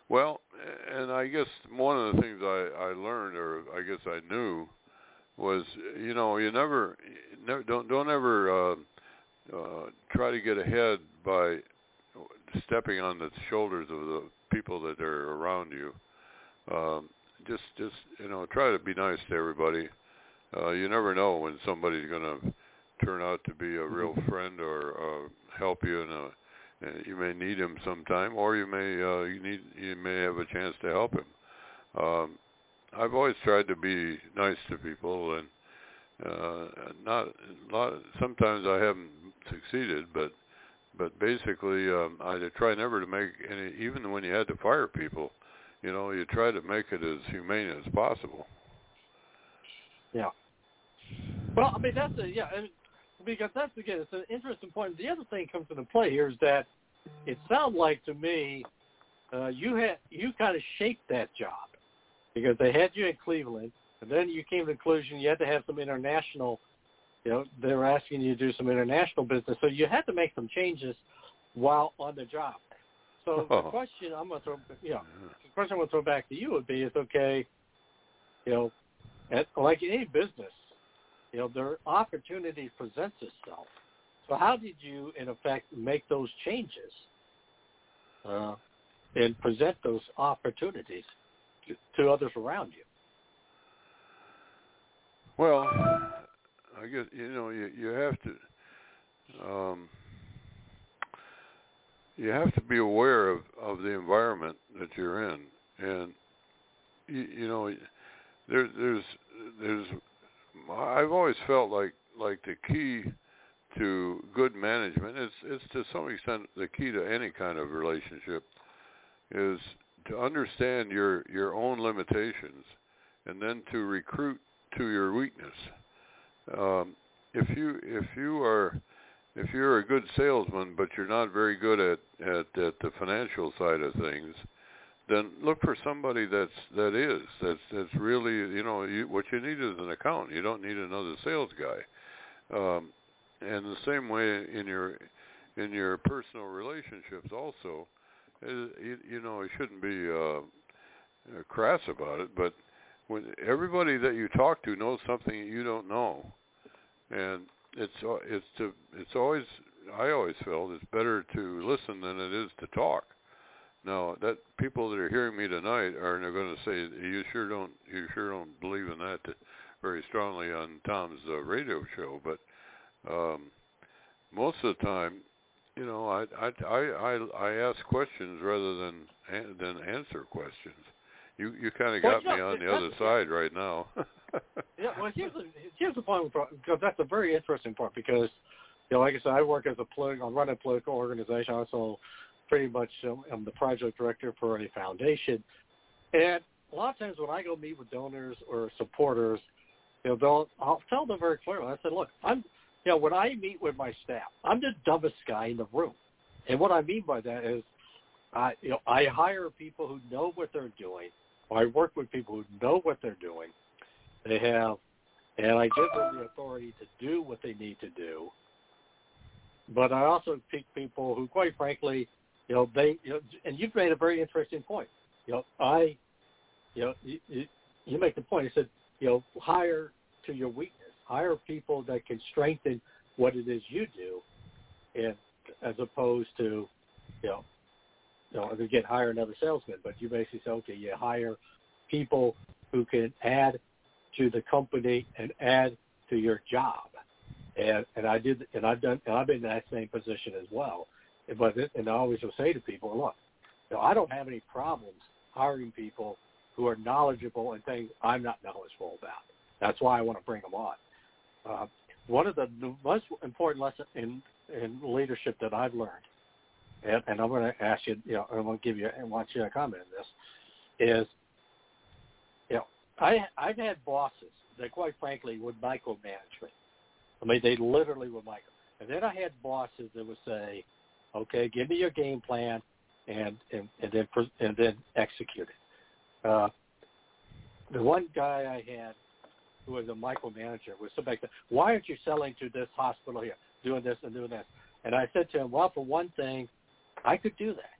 Well, and I guess one of the things I I learned, or I guess I knew, was you know you never, never don't don't ever uh, uh, try to get ahead by stepping on the shoulders of the people that are around you. Um, just just you know try to be nice to everybody. Uh, you never know when somebody's going to turn out to be a real friend or uh, help you in a you may need him sometime or you may uh you need you may have a chance to help him um i've always tried to be nice to people and uh not a lot sometimes i haven't succeeded but but basically um i try never to make any even when you had to fire people you know you try to make it as humane as possible. Yeah. Well i mean that's a yeah because that's again it's an interesting point. The other thing comes into play here is that it sounds like to me uh, you had you kind of shaped that job because they had you in Cleveland, and then you came to the conclusion you had to have some international. You know, they were asking you to do some international business, so you had to make some changes while on the job. So oh. the question I'm going to throw, you know, the question I'm going to throw back to you would be: Is okay, you know, at, like any business, you know, their opportunity presents itself. So how did you, in effect, make those changes uh, and present those opportunities to, others around you? Well, I guess you know you you have to um, you have to be aware of of the environment that you're in, and you, you know there there's there's I've always felt like like the key to good management is is to some extent the key to any kind of relationship is to understand your your own limitations and then to recruit to your weakness. Um, if you if you are if you're a good salesman but you're not very good at at, at the financial side of things, then look for somebody that's that is that's that's really you know you, what you need is an accountant. You don't need another sales guy. Um, and the same way in your in your personal relationships also, you, know you shouldn't be uh, crass about it, but when everybody that you talk to knows something you don't know, and it's it's to it's always I always felt it's better to listen than it is to talk. Now that people that are hearing me tonight are going to say you sure don't you sure don't believe in that very strongly on Tom's uh, radio show, but um, most of the time, you know, I I I I ask questions rather than than answer questions. You you kind of got you me know, on the other side right now. Yeah, well, here's the here's the point because that's a very interesting part because, you know, like I said, I work as a political, I run a political organization. I also pretty much um, am the project director for a foundation, and a lot of times when I go meet with donors or supporters, you know, they'll I'll tell them very clearly. I said, look, I'm, you know, when I meet with my staff, I'm the dumbest guy in the room, and what I mean by that is, I you know I hire people who know what they're doing. Or I work with people who know what they're doing. They have, and I give them the authority to do what they need to do. But I also pick people who, quite frankly, you know, they, you know, and you've made a very interesting point. You know, I, you know, you, you, you make the point. You said, you know, hire to your weakness. Hire people that can strengthen what it is you do, and as opposed to, you know, you know, again, hire another salesman. But you basically say, okay, you hire people who can add to the company and add to your job. And and I did, and I've done, and I've been in that same position as well. But it, and I always will say to people, look, you know, I don't have any problems hiring people who are knowledgeable in things I'm not knowledgeable about. That's why I want to bring them on. Uh, one of the most important lessons in in leadership that I've learned, and, and I'm going to ask you, you know, I'm going to give you and want you to comment on this, is, you know, I I've had bosses that, quite frankly, would micromanage me. I mean, they literally would micro. And then I had bosses that would say, "Okay, give me your game plan, and and and then and then execute it." Uh, the one guy I had who was a micromanager was somebody said, "Why aren't you selling to this hospital here, doing this and doing this?" And I said to him, "Well, for one thing, I could do that,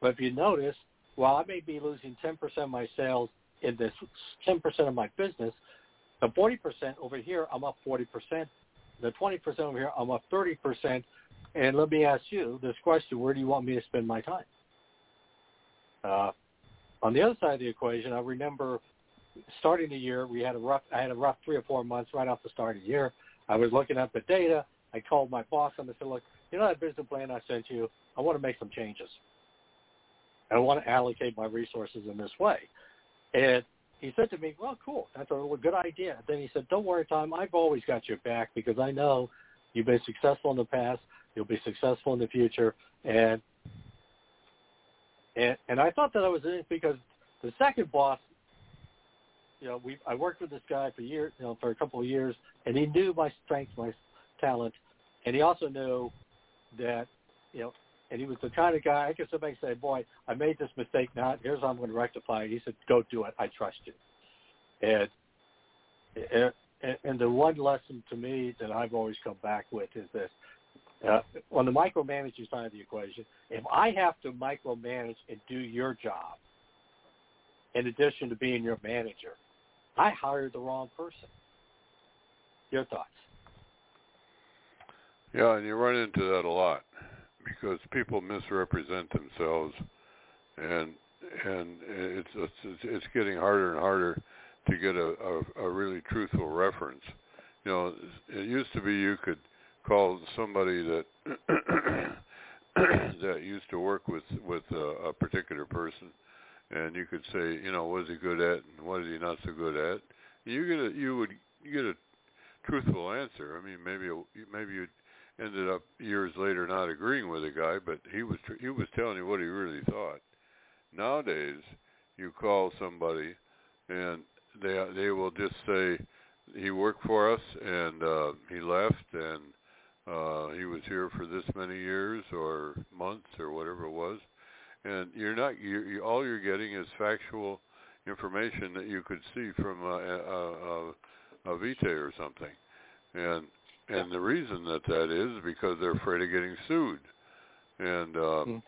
but if you notice, while I may be losing 10% of my sales in this 10% of my business, the 40% over here, I'm up 40%. The 20% over here, I'm up 30%. And let me ask you this question: Where do you want me to spend my time? Uh, on the other side of the equation, I remember starting the year, we had a rough. I had a rough three or four months right off the start of the year. I was looking at the data. I called my boss and I said, "Look, you know that business plan I sent you? I want to make some changes. I want to allocate my resources in this way." And he said to me, "Well, cool. That's a good idea." Then he said, "Don't worry, Tom. I've always got your back because I know you've been successful in the past. You'll be successful in the future." And and and I thought that I was in it because the second boss, you know, we I worked with this guy for years, you know, for a couple of years, and he knew my strengths, my talent, and he also knew that, you know, and he was the kind of guy I could somebody say, "Boy, I made this mistake. Now here's how I'm going to rectify it." He said, "Go do it. I trust you." And and, and the one lesson to me that I've always come back with is this: uh, on the micromanaging side of the equation, if I have to micromanage and do your job, in addition to being your manager, I hired the wrong person. Your thoughts? Yeah, and you run into that a lot because people misrepresent themselves, and and it's it's, it's getting harder and harder to get a, a a really truthful reference. You know, it used to be you could call somebody that that used to work with with a, a particular person, and you could say, you know, what is he good at and what is he not so good at. You get a you would get a truthful answer. I mean, maybe maybe you ended up years later not agreeing with the guy, but he was he was telling you what he really thought. Nowadays, you call somebody, and they they will just say he worked for us and uh, he left and uh, he was here for this many years or months or whatever it was, and you're not you, you all you're getting is factual information that you could see from a, a, a, a vitae or something, and and the reason that that is because they're afraid of getting sued, and um, Mm.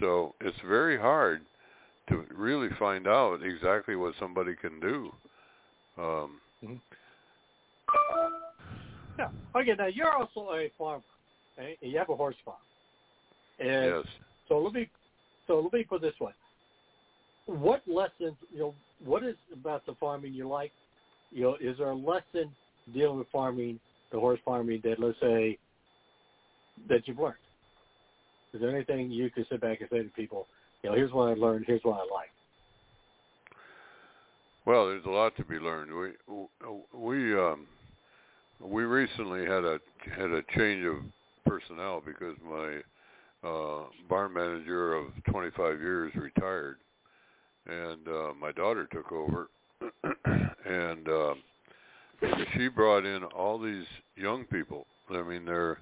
so it's very hard to really find out exactly what somebody can do. Um, Yeah. Okay. Now you're also a farmer. eh? You have a horse farm. And yes. So let me so let me put this way. What lessons you know what is about the farming you like? You know, is there a lesson dealing with farming, the horse farming that let's say that you've learned? Is there anything you could sit back and say to people, you know, here's what I learned, here's what I like? Well, there's a lot to be learned. We we um, we recently had a had a change of personnel because my uh, barn manager of 25 years retired, and uh, my daughter took over, and uh, she brought in all these young people. I mean, they're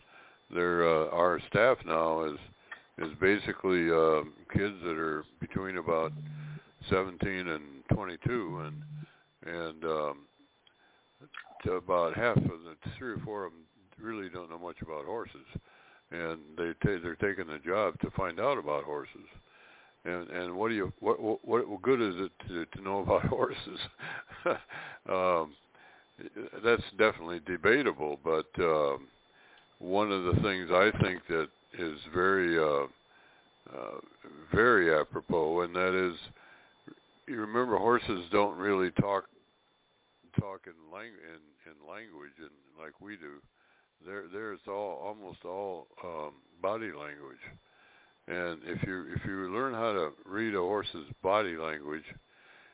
they're uh, our staff now is is basically uh, kids that are between about 17 and 22, and and um, about half of the three or four of them really don't know much about horses, and they t- they're taking the job to find out about horses. And and what do you what what, what good is it to to know about horses? um, that's definitely debatable, but um, one of the things I think that is very uh, uh, very apropos, and that is, you remember horses don't really talk talk in, lang- in, in language and like we do. There, there's all almost all um, body language, and if you if you learn how to read a horse's body language,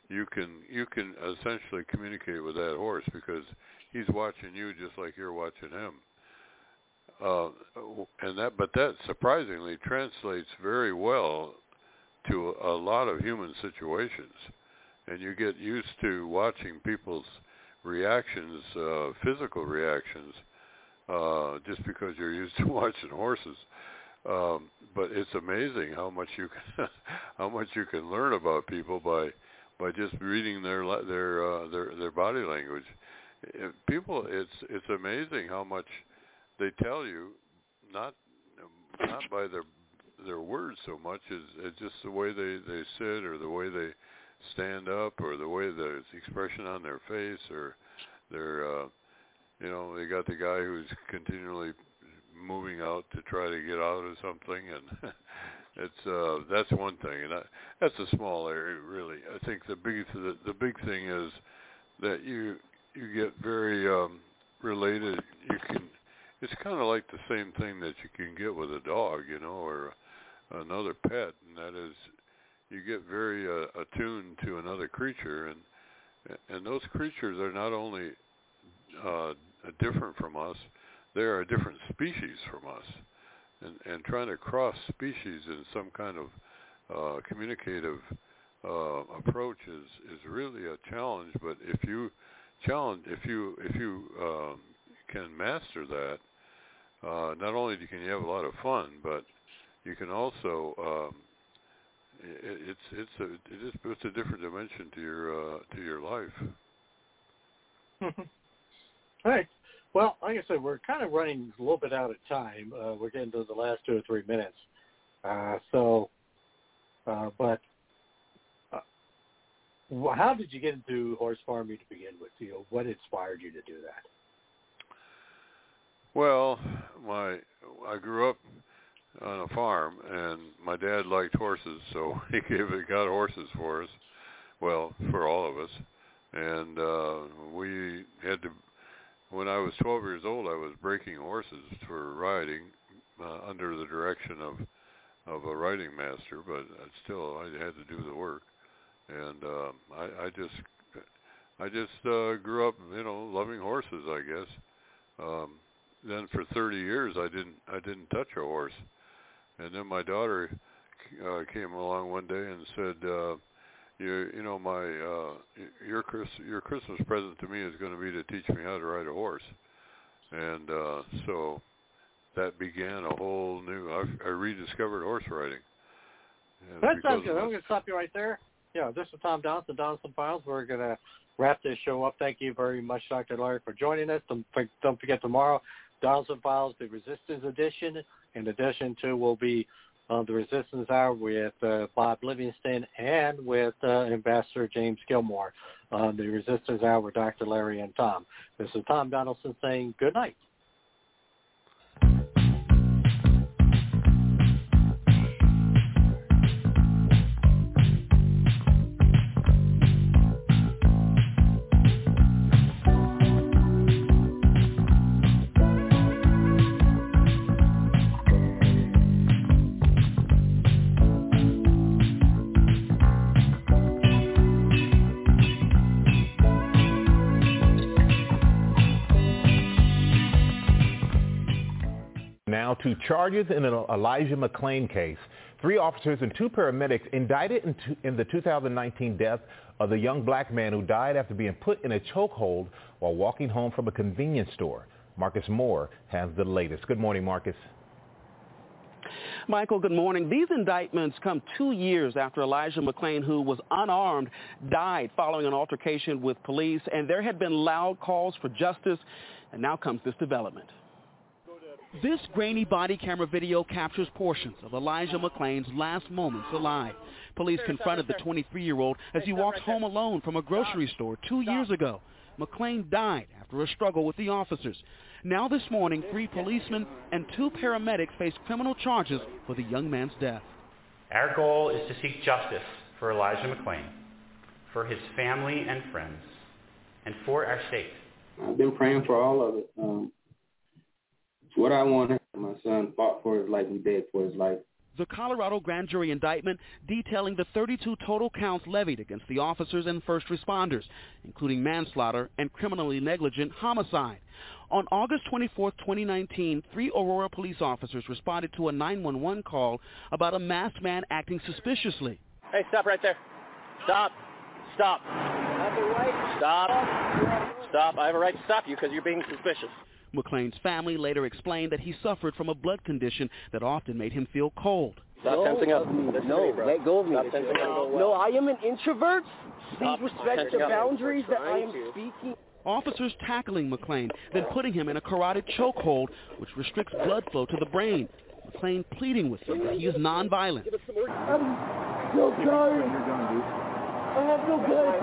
you can you can essentially communicate with that horse because he's watching you just like you're watching him. Uh, and that, but that surprisingly translates very well to a lot of human situations, and you get used to watching people's reactions, uh, physical reactions, uh, just because you're used to watching horses. Um, but it's amazing how much you can how much you can learn about people by by just reading their their uh, their their body language. If people, it's it's amazing how much they tell you, not not by their their words so much as, as just the way they they sit or the way they stand up or the way the expression on their face or their uh you know they got the guy who's continually moving out to try to get out of something and it's uh that's one thing and I, that's a small area really. I think the big the, the big thing is that you you get very um related. You can it's kind of like the same thing that you can get with a dog you know or another pet and that is you get very uh, attuned to another creature and and those creatures are not only uh, different from us, they are a different species from us. And, and trying to cross species in some kind of uh, communicative uh, approach is, is really a challenge. But if you challenge, if you if you um, can master that, uh, not only can you have a lot of fun, but you can also um, it, it's it's a it is it's a different dimension to your uh, to your life. All right. Well, like I said, we're kind of running a little bit out of time. Uh, we're getting to the last two or three minutes. Uh, so, uh, but uh, how did you get into horse farming to begin with? You know, what inspired you to do that? Well, my I grew up on a farm, and my dad liked horses, so he gave got horses for us. Well, for all of us, and uh, we had to when I was 12 years old, I was breaking horses for riding uh, under the direction of of a riding master, but still I had to do the work, and uh, I, I just I just uh, grew up, you know, loving horses. I guess. Um, then for 30 years, I didn't I didn't touch a horse, and then my daughter uh, came along one day and said. Uh, you you know my uh your Chris your Christmas present to me is going to be to teach me how to ride a horse, and uh so that began a whole new. I, I rediscovered horse riding. That sounds good. I'm going to stop you right there. Yeah, this is Tom Donelson, Donaldson Files. We're going to wrap this show up. Thank you very much, Dr. Larry, for joining us. Don't, don't forget tomorrow, Donelson Files, the Resistance Edition. In addition to, will be uh, the Resistance Hour with uh, Bob Livingston and with uh, Ambassador James Gilmore. Uh, the Resistance Hour with Dr. Larry and Tom. This is Tom Donelson saying good night. Charges in an Elijah McClain case. Three officers and two paramedics indicted in, in the 2019 death of the young black man who died after being put in a chokehold while walking home from a convenience store. Marcus Moore has the latest. Good morning, Marcus. Michael, good morning. These indictments come two years after Elijah McClain, who was unarmed, died following an altercation with police, and there had been loud calls for justice, and now comes this development. This grainy body camera video captures portions of Elijah McClain's last moments alive. Police confronted the 23-year-old as he walked home alone from a grocery store two years ago. McClain died after a struggle with the officers. Now this morning, three policemen and two paramedics face criminal charges for the young man's death. Our goal is to seek justice for Elijah McClain, for his family and friends, and for our state. I've been praying for all of it. Um, it's what I wanted. My son fought for his life. He begged for his life. The Colorado grand jury indictment detailing the 32 total counts levied against the officers and first responders, including manslaughter and criminally negligent homicide. On August 24, 2019, three Aurora police officers responded to a 911 call about a masked man acting suspiciously. Hey, stop right there. Stop. Stop. Stop. Stop. I have a right to stop you because you're being suspicious. McClain's family later explained that he suffered from a blood condition that often made him feel cold. Stop no, tensing up. no, me, let go of me. Stop tensing up. No, I am an introvert. Please respect the boundaries that I am to. speaking. Officers tackling McClain, then putting him in a carotid chokehold, which restricts blood flow to the brain. McClain pleading with them that he is nonviolent. I'm so sorry. I have no gun.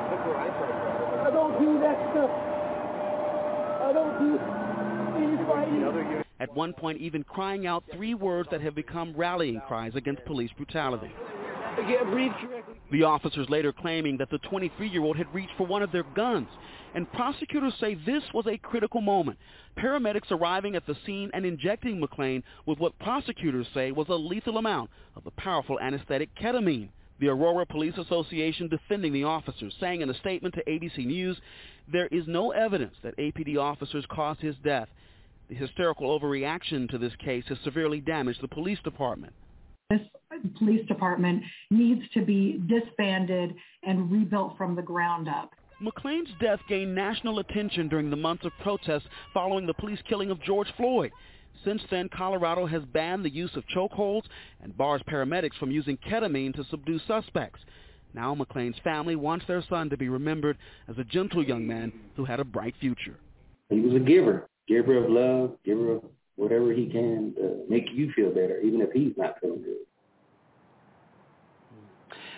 I don't do that stuff. I don't do any fighting. At one point, even crying out three words that have become rallying cries against police brutality. The officers later claiming that the 23-year-old had reached for one of their guns. And prosecutors say this was a critical moment. Paramedics arriving at the scene and injecting McClain with what prosecutors say was a lethal amount of the powerful anesthetic ketamine. The Aurora Police Association defending the officers, saying in a statement to ABC News, there is no evidence that APD officers caused his death. The hysterical overreaction to this case has severely damaged the police department. This police department needs to be disbanded and rebuilt from the ground up. McClain's death gained national attention during the months of protests following the police killing of George Floyd. Since then, Colorado has banned the use of chokeholds and bars paramedics from using ketamine to subdue suspects. Now McClain's family wants their son to be remembered as a gentle young man who had a bright future. He was a giver, giver of love, giver of whatever he can to make you feel better, even if he's not feeling good.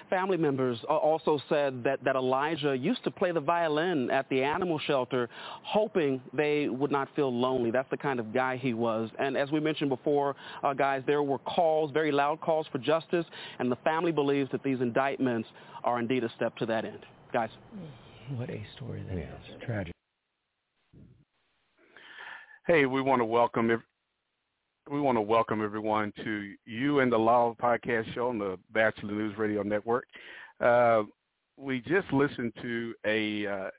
Family members also said that, that Elijah used to play the violin at the animal shelter, hoping they would not feel lonely. That's the kind of guy he was. And as we mentioned before, uh, guys, there were calls, very loud calls for justice, and the family believes that these indictments are indeed a step to that end. Guys. What a story that yeah. is. Tragic. Hey, we want to welcome we want to welcome everyone to you and the Law Podcast Show on the Batchelor News Radio Network. Uh, we just listened to a uh,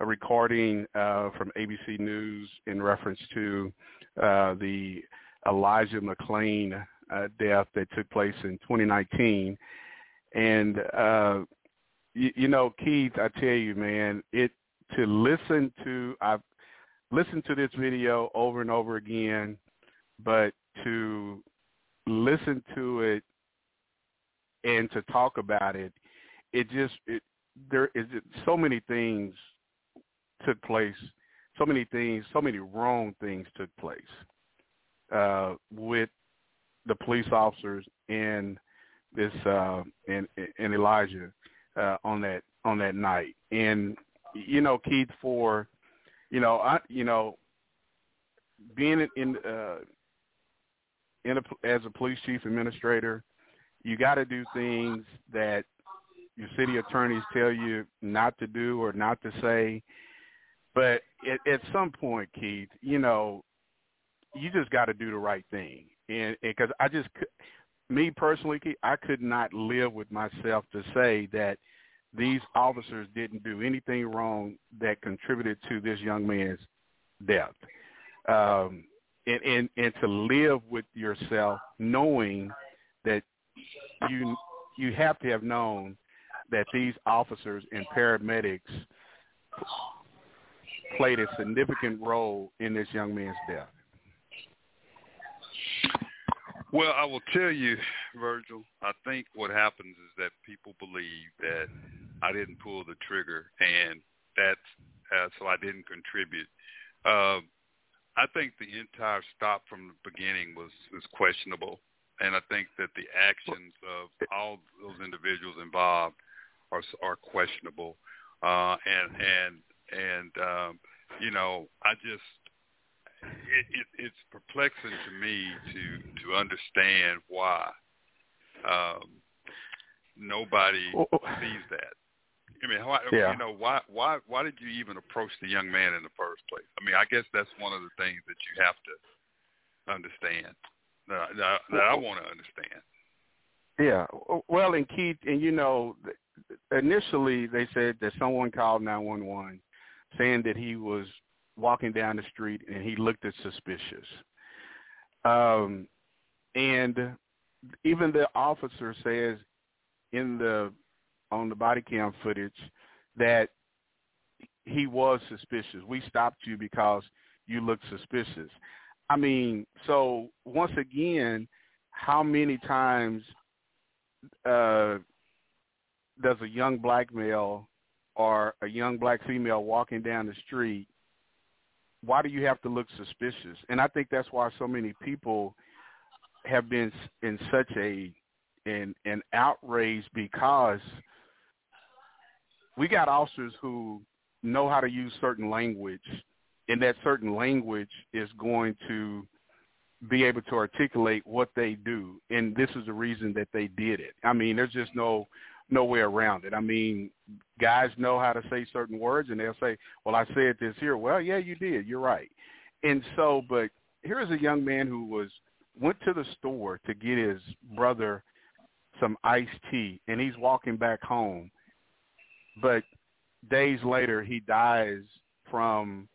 a recording uh, from ABC News in reference to uh, the Elijah McClain uh, death that took place in 2019, and uh, you, you know, Keith, I tell you, man, it to listen to I've listened to this video over and over again but to listen to it and to talk about it, it just it there is so many things took place, so many things, so many wrong things took place uh, with the police officers and this uh, and and Elijah uh, on that on that night. And you know, Keith, for you know, I you know, being in uh, in a, as a police chief administrator, you got to do things that your city attorneys tell you not to do or not to say. But at, at some point, Keith, you know, you just got to do the right thing. And because I just, me personally, Keith, I could not live with myself to say that these officers didn't do anything wrong that contributed to this young man's death. Um, and and and to live with yourself knowing that you you have to have known that these officers and paramedics played a significant role in this young man's death. Well, I will tell you, Virgil, I think what happens is that people believe that I didn't pull the trigger and that's uh, so I didn't contribute. Uh, I think the entire stop from the beginning was was questionable, and I think that the actions of all those individuals involved are are questionable. Uh, and and and um, you know, I just it, it, it's perplexing to me to to understand why um, nobody sees that. I mean, why, yeah. you know, why why why did you even approach the young man in the first place? I mean, I guess that's one of the things that you have to understand. That, that, that I want to understand. Yeah. Well, and Keith, and you know, initially they said that someone called 911 saying that he was walking down the street and he looked suspicious. Um, and even the officer says in the on the body cam footage that he was suspicious. We stopped you because you looked suspicious. I mean, so once again, how many times uh, does a young black male or a young black female walking down the street, why do you have to look suspicious? And I think that's why so many people have been in such a an an outrage because we got officers who know how to use certain language, and that certain language is going to be able to articulate what they do, and this is the reason that they did it. I mean, there's just no no way around it. I mean, guys know how to say certain words, and they'll say, "Well, I said this here." Well, yeah, you did. You're right. And so, but here's a young man who was went to the store to get his brother some iced tea, and he's walking back home, but days later he dies from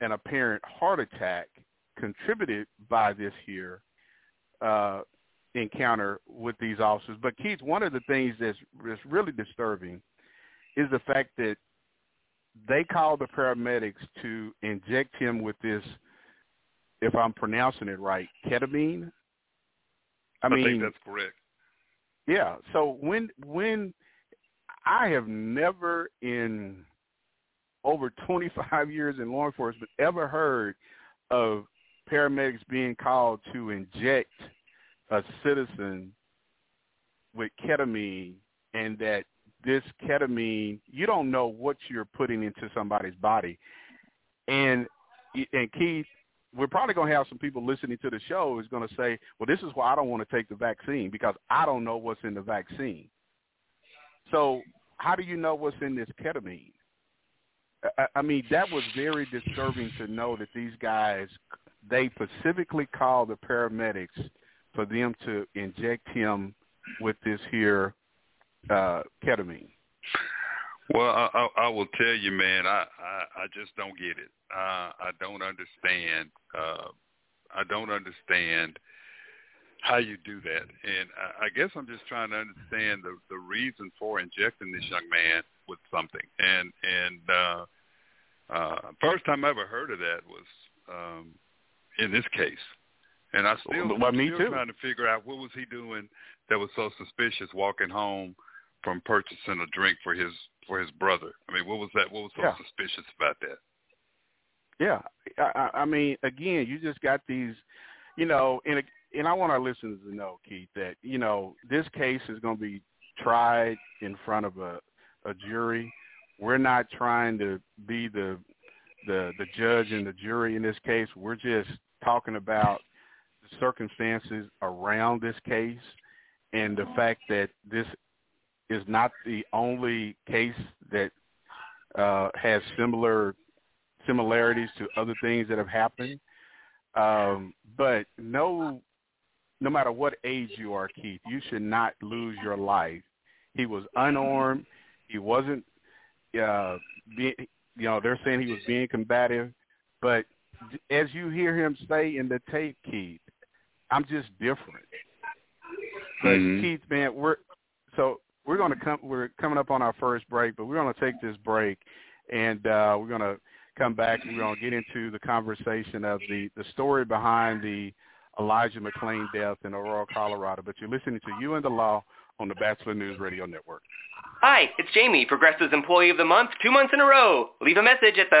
an apparent heart attack contributed by this here uh, encounter with these officers. But Keith, one of the things that's, that's really disturbing is the fact that they called the paramedics to inject him with this, if I'm pronouncing it right, ketamine. I, I mean, think that's correct. Yeah. So when when I have never in over 25 years in law enforcement ever heard of paramedics being called to inject a citizen with ketamine and that this ketamine you don't know what you're putting into somebody's body. And and Keith we're probably going to have some people listening to the show is going to say well this is why I don't want to take the vaccine because I don't know what's in the vaccine so how do you know what's in this ketamine I, I mean that was very disturbing to know that these guys they specifically called the paramedics for them to inject him with this here uh, ketamine. Well, I, I, I will tell you, man, I, I, I just don't get it. Uh, I don't understand. Uh, I don't understand how you do that, and I, I guess I'm just trying to understand the the reason for injecting this young man with something. And and uh, uh, first time I ever heard of that was um, in this case. And I still, well, I'm me still too. trying to figure out what was he doing that was so suspicious walking home from purchasing a drink for his for his brother. I mean, what was that? What was so Yeah. suspicious about that? Yeah, I, I mean, again, you just got these, you know, and and I want our listeners to know, Keith, that you know this case is going to be tried in front of a a jury. We're not trying to be the the the judge and the jury in this case. We're just talking about the circumstances around this case and the fact that this is not the only case that uh, has similar similarities to other things that have happened. Um, but no, no matter what age you are, Keith, you should not lose your life. He was unarmed. He wasn't, uh, being, you know, they're saying he was being combative, but as you hear him say in the tape, Keith, I'm just different. But Mhm. Keith, man, we're so we're going to come. We're coming up on our first break, but we're going to take this break, and uh, we're going to come back. We're going to get into the conversation of the the story behind the Elijah McClain death in Aurora, Colorado. But you're listening to You and the Law on the Batchelor News Radio Network. Hi, it's Jamie, Progressive's Employee of the Month, two months in a row. Leave a message at the...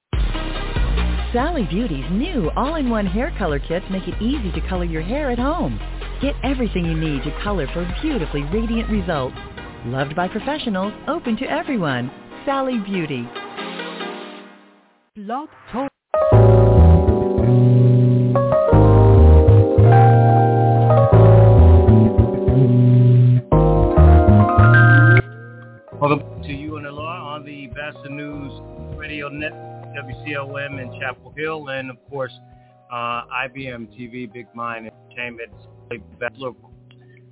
Sally Beauty's new all-in-one hair color kits make it easy to color your hair at home. Get everything you need to color for beautifully radiant results. Loved by professionals, open to everyone. Sally Beauty. Blog Talk. Welcome to You and the on the Batchelor News Radio Network, WCLM in Chapel Hill, and of course, uh, IBM TV, Big Mind Entertainment.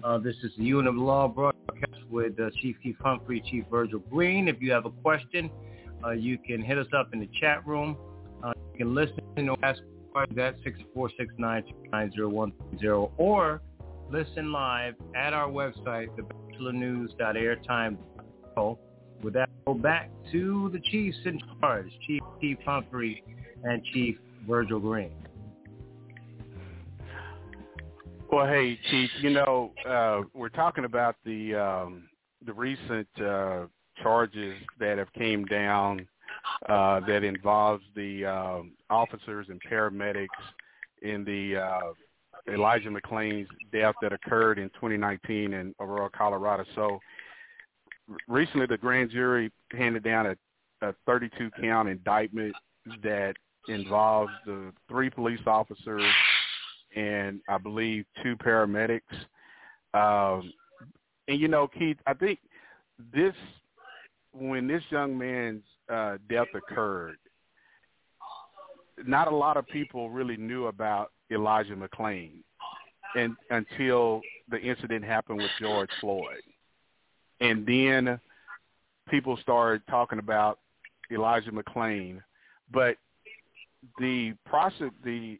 Uh, this is the and the Law broadcast with uh, Chief Keith Humphrey, Chief Virgil Green. If you have a question, uh, you can hit us up in the chat room. Uh, you can listen or ask questions at 646-929-0130 or listen live at our website, thebatchelornews.airtime.com. With that, go back to the Chiefs in charge, Chief Keith Humphrey and Chief Virgil Green. Well, hey, Chief, you know, uh, we're talking about the um, the recent uh, charges that have came down uh, that involves the um, officers and paramedics in the uh, Elijah McClain's death that occurred in 2019 in Aurora, Colorado. So recently the grand jury handed down a, a 32 count indictment that involves the three police officers and I believe two paramedics. Um, and you know, Keith, I think this when this young man's uh, death occurred, not a lot of people really knew about Elijah McClain, and until the incident happened with George Floyd, and then people started talking about Elijah McClain, but the prosec the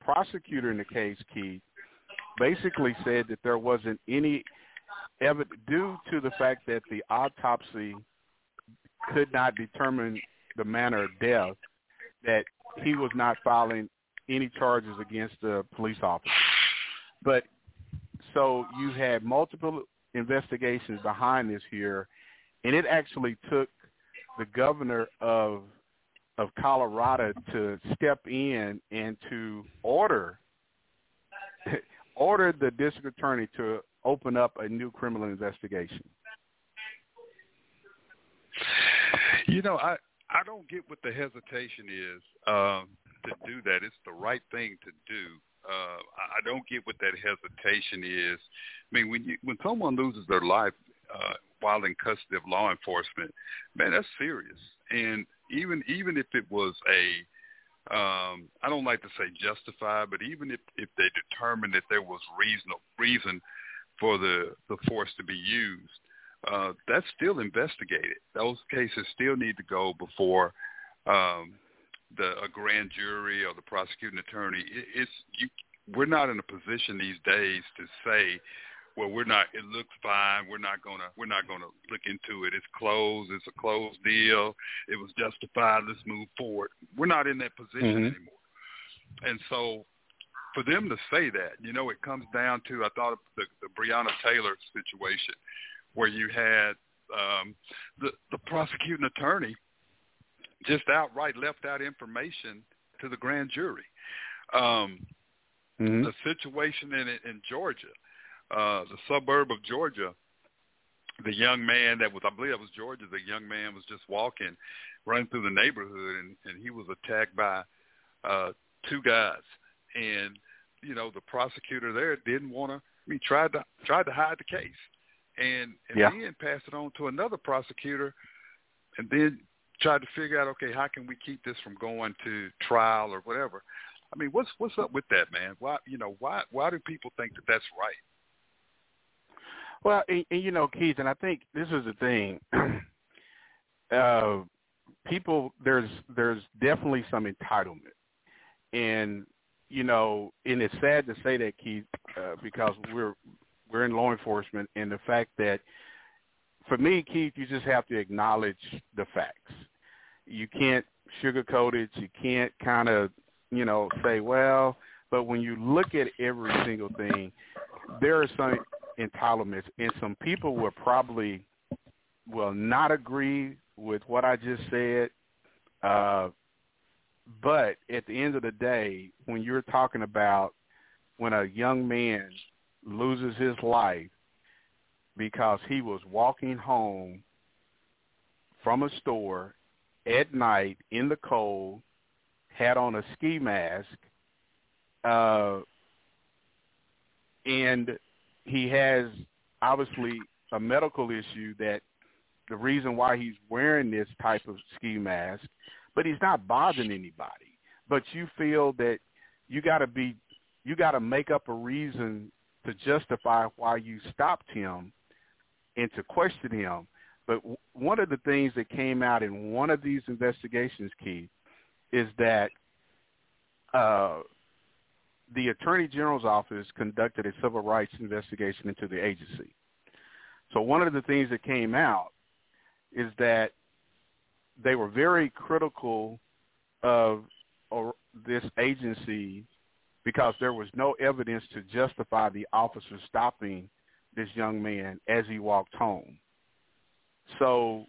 prosecutor in the case, Keith, basically said that there wasn't any evidence due to the fact that the autopsy could not determine the manner of death that he was not filing any charges against the police officer. But so you had multiple investigations behind this here, and it actually took the governor of of Colorado to step in and to order order the district attorney to open up a new criminal investigation. You know, I I don't get what the hesitation is um, to do that. It's the right thing to do. Uh, I don't get what that hesitation is. I mean, when you when someone loses their life uh, while in custody of law enforcement, man, that's serious. And even even if it was a um, I don't like to say justified, but even if, if they determined that there was reason reason for the, the force to be used, uh, that's still investigated. Those cases still need to go before um, the a grand jury or the prosecuting attorney. It, it's you, we're not in a position these days to say, well, we're not. It looks fine. We're not gonna. We're not gonna look into it. It's closed. It's a closed deal. It was justified. Let's move forward. We're not in that position Mhm. anymore. And so, for them to say that, you know, it comes down to I thought of the, the Breonna Taylor situation, where you had um, the the prosecuting attorney just outright left out information to the grand jury. Um, Mm-hmm. The situation in in Georgia, uh, the suburb of Georgia, the young man that was, I believe that was Georgia, the young man was just walking, running through the neighborhood, and, and he was attacked by uh, two guys, and you know the prosecutor there didn't want to. I mean, tried to tried to hide the case, and and Yeah. then passed it on to another prosecutor, and then tried to figure out, okay, how can we keep this from going to trial or whatever. I mean, what's what's up with that, man? Why you know why why do people think that that's right? Well, and, and you know, Keith, and I think this is the thing. uh, people, there's there's definitely some entitlement, and you know, and it's sad to say that, Keith, uh, because we're we're in law enforcement, and the fact that, for me, Keith, you just have to acknowledge the facts. You can't sugarcoat it. You can't kind of, you know, say, well, but when you look at every single thing, there are some entitlements, and some people will probably will not agree with what I just said. Uh, but at the end of the day, when you're talking about when a young man loses his life because he was walking home from a store at night in the cold, had on a ski mask, uh, and he has obviously a medical issue that the reason why he's wearing this type of ski mask, but he's not bothering anybody. But you feel that you got to be, you got to make up a reason to justify why you stopped him and to question him. But w- one of the things that came out in one of these investigations, Keith, is that uh, the Attorney General's office conducted a civil rights investigation into the agency. So one of the things that came out is that they were very critical of or this agency because there was no evidence to justify the officer stopping this young man as he walked home. So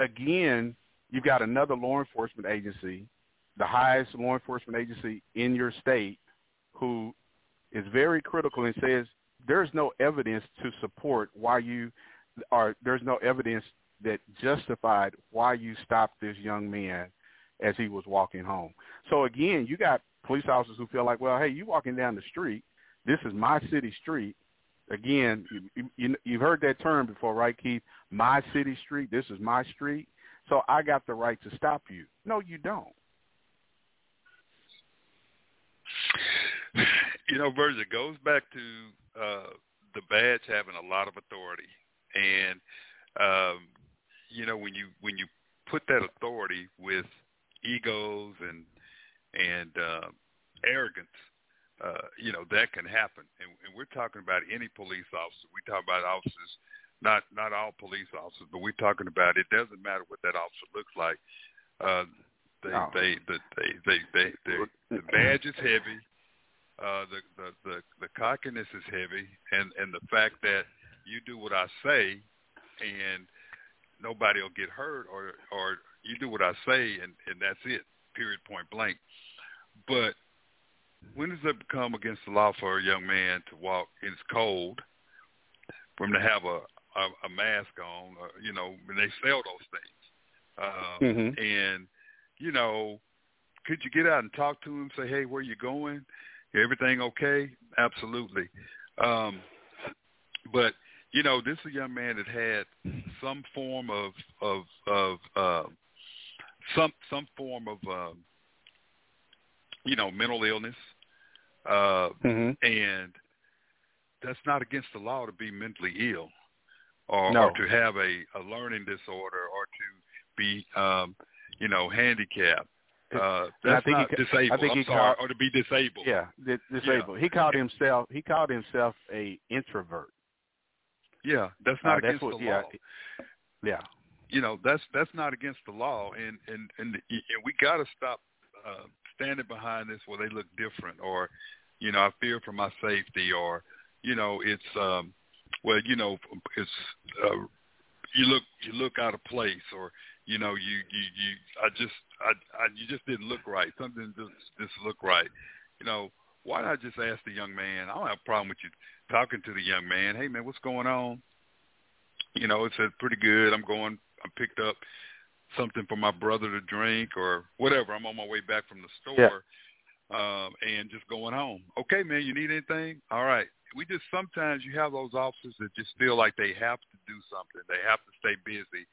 again, you've got another law enforcement agency, the highest law enforcement agency in your state, who is very critical and says there's no evidence to support why you or there's no evidence that justified why you stopped this young man as he was walking home. So again, you got police officers who feel like, well, hey, you walking down the street. This is my city street. Again, you, you, you've heard that term before, right, Keith? My city street. This is my street. So I got the right to stop you. No, you don't. You know, Virgil, it goes back to uh, the badge having a lot of authority, and um, you know when you when you put that authority with egos and and uh, arrogance, uh, you know that can happen. And, and we're talking about any police officer. We talk about officers, not not all police officers, but we're talking about it doesn't matter what that officer looks like. Uh, they, No. they, the, they, they, they, they, the badge is heavy. Uh, the, the, the, the cockiness is heavy, and, and the fact that you do what I say, and nobody will get hurt, or, or you do what I say, and, and that's it. Period. Point blank. But when does it become against the law for a young man to walk? It's cold. For him to have a a, a mask on, uh, you know, when they sell those things. Uh, Mhm. And you know, could you get out and talk to him? Say, hey, where you going? Everything okay? Absolutely. Um, but you know, this is a young man that had some form of of of uh, some some form of um, you know mental illness, uh, Mhm. and that's not against the law to be mentally ill or, No. or to have a, a learning disorder or to be um, you know handicapped. Uh, that's think not he disabled. I think I'm he sorry, called- or to be disabled. Yeah, di- disabled. He called himself. He called himself a introvert. Yeah, that's Uh, not that's against what- the yeah, law. Yeah. you know that's that's not against the law and and and, and we got to stop uh standing behind this where they look different or you know i fear for my safety or you know it's um well you know it's uh you look you look out of place or you know you you you i just i i you just didn't look right something just just look right you know why not just ask the young man i don't have a problem with you talking to the young man hey man what's going on you know, it said pretty good. I'm going. I'm picked up. Something for my brother to drink or whatever. I'm on my way back from the store um, and just going home. Okay, man, you need anything? All right. We just sometimes you have those officers that just feel like they have to do something. They have to stay busy.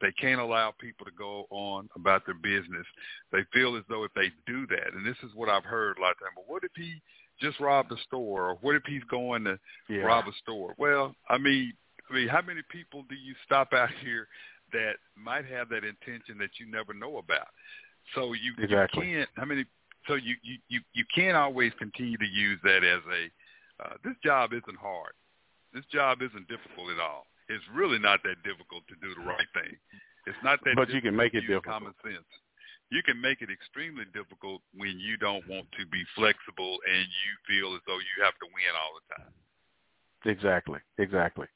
They can't allow people to go on about their business. They feel as though if they do that, and this is what I've heard a lot of times, but what if he just robbed a store, or what if he's going to Yeah. rob a store? Well, I mean, I mean, how many people do you stop out here that might have that intention that you never know about? So you, Exactly. you can't. How many? So you, you you you can't always continue to use that as a. Uh, this job isn't hard. This job isn't difficult at all. It's really not that difficult to do the right thing. It's not that. But you can make it difficult. Common sense. You can make it extremely difficult when you don't want to be flexible and you feel as though you have to win all the time. Exactly. Exactly.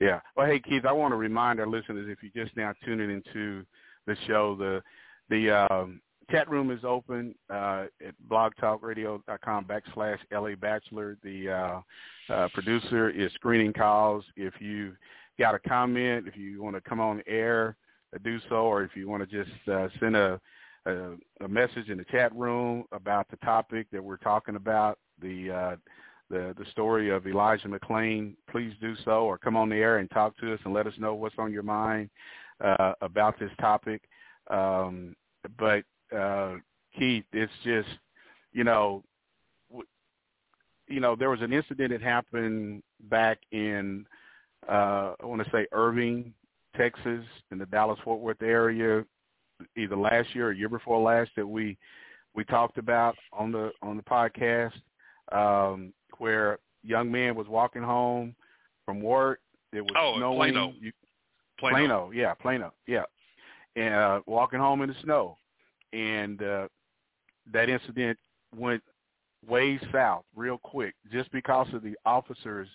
Yeah. Well, hey Keith, I want to remind our listeners if you're just now tuning into the show, the the um, chat room is open uh, at blogtalkradio.com backslash LA Batchelor. The uh, uh, producer is screening calls. If you got a comment, if you want to come on air, uh, do so, or if you want to just uh, send a, a a message in the chat room about the topic that we're talking about, the uh, the the story of Elijah McClain, please do so, or come on the air and talk to us and let us know what's on your mind uh, about this topic. Um, but uh, Keith, it's just you know, w- you know, there was an incident that happened back in uh, I want to say Irving, Texas, in the Dallas Fort Worth area, either last year or year before last that we we talked about on the on the podcast, um, where young man was walking home from work. It was Oh, in snowing. Plano. You, Plano. Plano, yeah, Plano, yeah, and uh, walking home in the snow, and uh, that incident went way south real quick just because of the officers'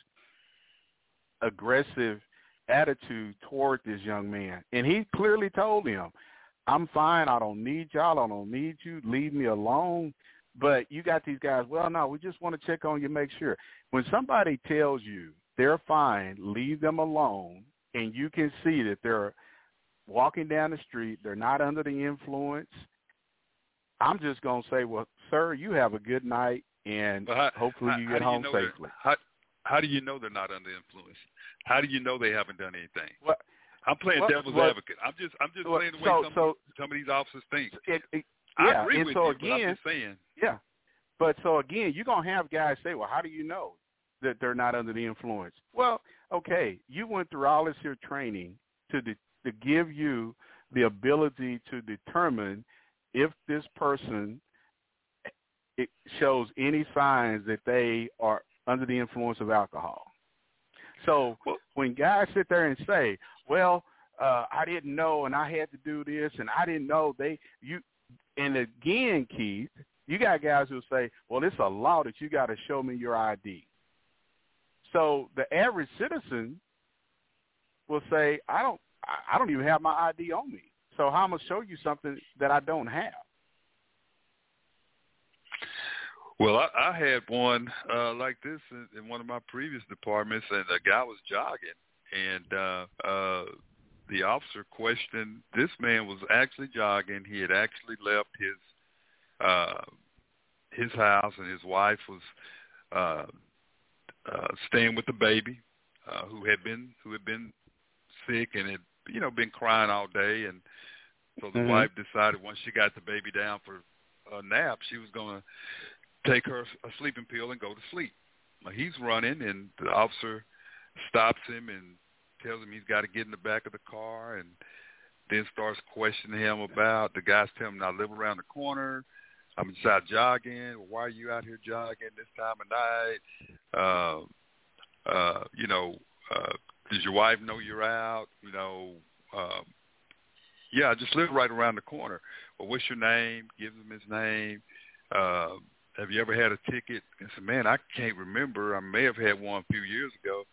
aggressive attitude toward this young man. And he clearly told him, I'm fine. I don't need y'all. I don't need you. Leave me alone. But you got these guys, well, no, we just want to check on you, make sure. When somebody tells you they're fine, leave them alone, and you can see that they're walking down the street, they're not under the influence, I'm just going to say, well, sir, you have a good night, and how- hopefully you how get you home know safely. How how do you know they're not under influence? How do you know they haven't done anything? I'm playing Well, devil's well, advocate. I'm just I'm just well, playing the way so- some so- some of these officers think. It, it, I yeah, agree and with so you, but I'm again, just saying. Yeah. But so again, you're gonna have guys say, Well, how do you know that they're not under the influence? Well, okay, you went through all this here training to de- to give you the ability to determine if this person it shows any signs that they are under the influence of alcohol. So when guys sit there and say, "Well, uh, I didn't know, and I had to do this, and I didn't know," they you, and again, Keith, you got guys who say, "Well, it's a law that you got to show me your ID." So the average citizen will say, "I don't, I don't even have my ID on me. So how am I gonna show you something that I don't have?" Well, I, I had one uh, like this in, in one of my previous departments, and a guy was jogging, and uh, uh, the officer questioned. This man was actually jogging. He had actually left his uh, his house, and his wife was uh, uh, staying with the baby, uh, who had been who had been sick and had you know been crying all day, and so the Mhm. wife decided once she got the baby down for a nap, she was going to take her a sleeping pill and go to sleep. Well, he's running, and the officer stops him and tells him he's got to get in the back of the car, and then starts questioning him about the guys telling him I live around the corner. I'm out jogging. Why are you out here jogging this time of night? Uh, uh, you know, uh, does your wife know you're out? You know, um, yeah, I just live right around the corner. Well, what's your name? Gives him his name. Uh, have you ever had a ticket? And said, man, I can't remember. I may have had one a few years ago.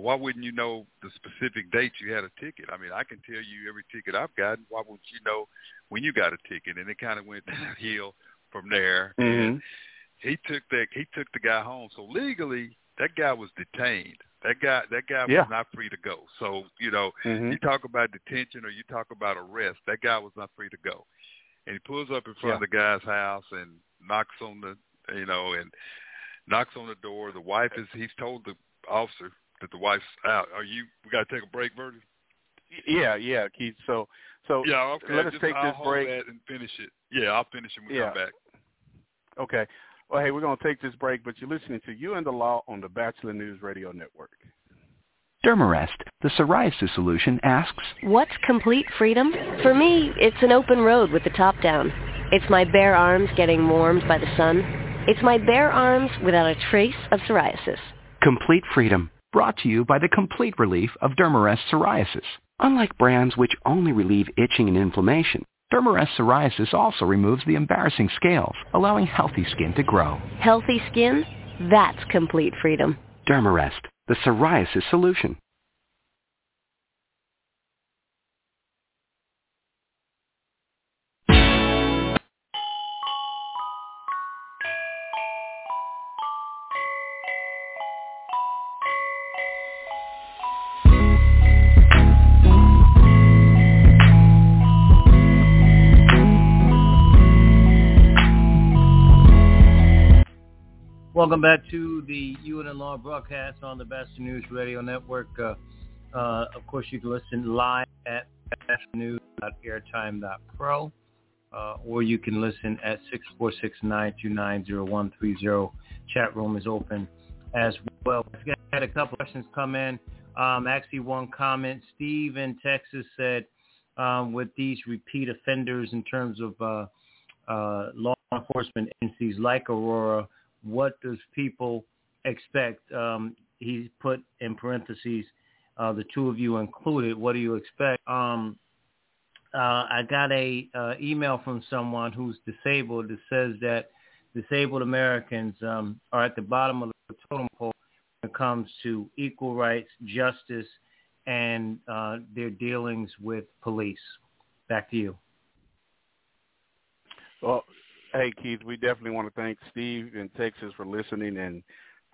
Why wouldn't you know the specific date you had a ticket? I mean, I can tell you every ticket I've gotten. Why wouldn't you know when you got a ticket? And it kind of went downhill from there. And he took that he took the guy home. So legally, that guy was detained. That guy, that guy Yeah. was not free to go. So you know, Mhm. you talk about detention or you talk about arrest. That guy was not free to go, and he pulls up in front of the guy's house and knocks on the, you know, and knocks on the door. The wife is. He's told the officer that the wife's out. Are you? We got to take a break, Virgil. Yeah, yeah, Keith. So, so Yeah, okay. let us Just- take I'll this break. and finish it. Yeah, I'll finish it when we Yeah. come back. Okay. Well, hey, we're going to take this break, but you're listening to You and the Law on the Batchelor News Radio Network. Dermarest, the psoriasis solution, asks, What's complete freedom? For me, it's an open road with the top down. It's my bare arms getting warmed by the sun. It's my bare arms without a trace of psoriasis. Complete Freedom, brought to you by the complete relief of Dermarest psoriasis. Unlike brands which only relieve itching and inflammation, Dermarest psoriasis also removes the embarrassing scales, allowing healthy skin to grow. Healthy skin? That's complete freedom. Dermarest, the psoriasis solution. Welcome back to the UN and Law broadcast on the Best News Radio Network. Uh, uh, of course, you can listen live at bestnews.airtime.pro, uh, or you can listen at 646-929-0130. Chat room is open as well. I had a couple questions come in. Um, actually, one comment. Steve in Texas said, um, with these repeat offenders in terms of uh, uh, law enforcement agencies like Aurora, what does people expect? Um, he put in parentheses, uh, the two of you included. What do you expect? Um, uh, I got a uh, email from someone who's disabled that says that disabled Americans um, are at the bottom of the totem pole when it comes to equal rights, justice, and uh, their dealings with police. Back to you. Well, hey Keith, we definitely want to thank Steve in Texas for listening, and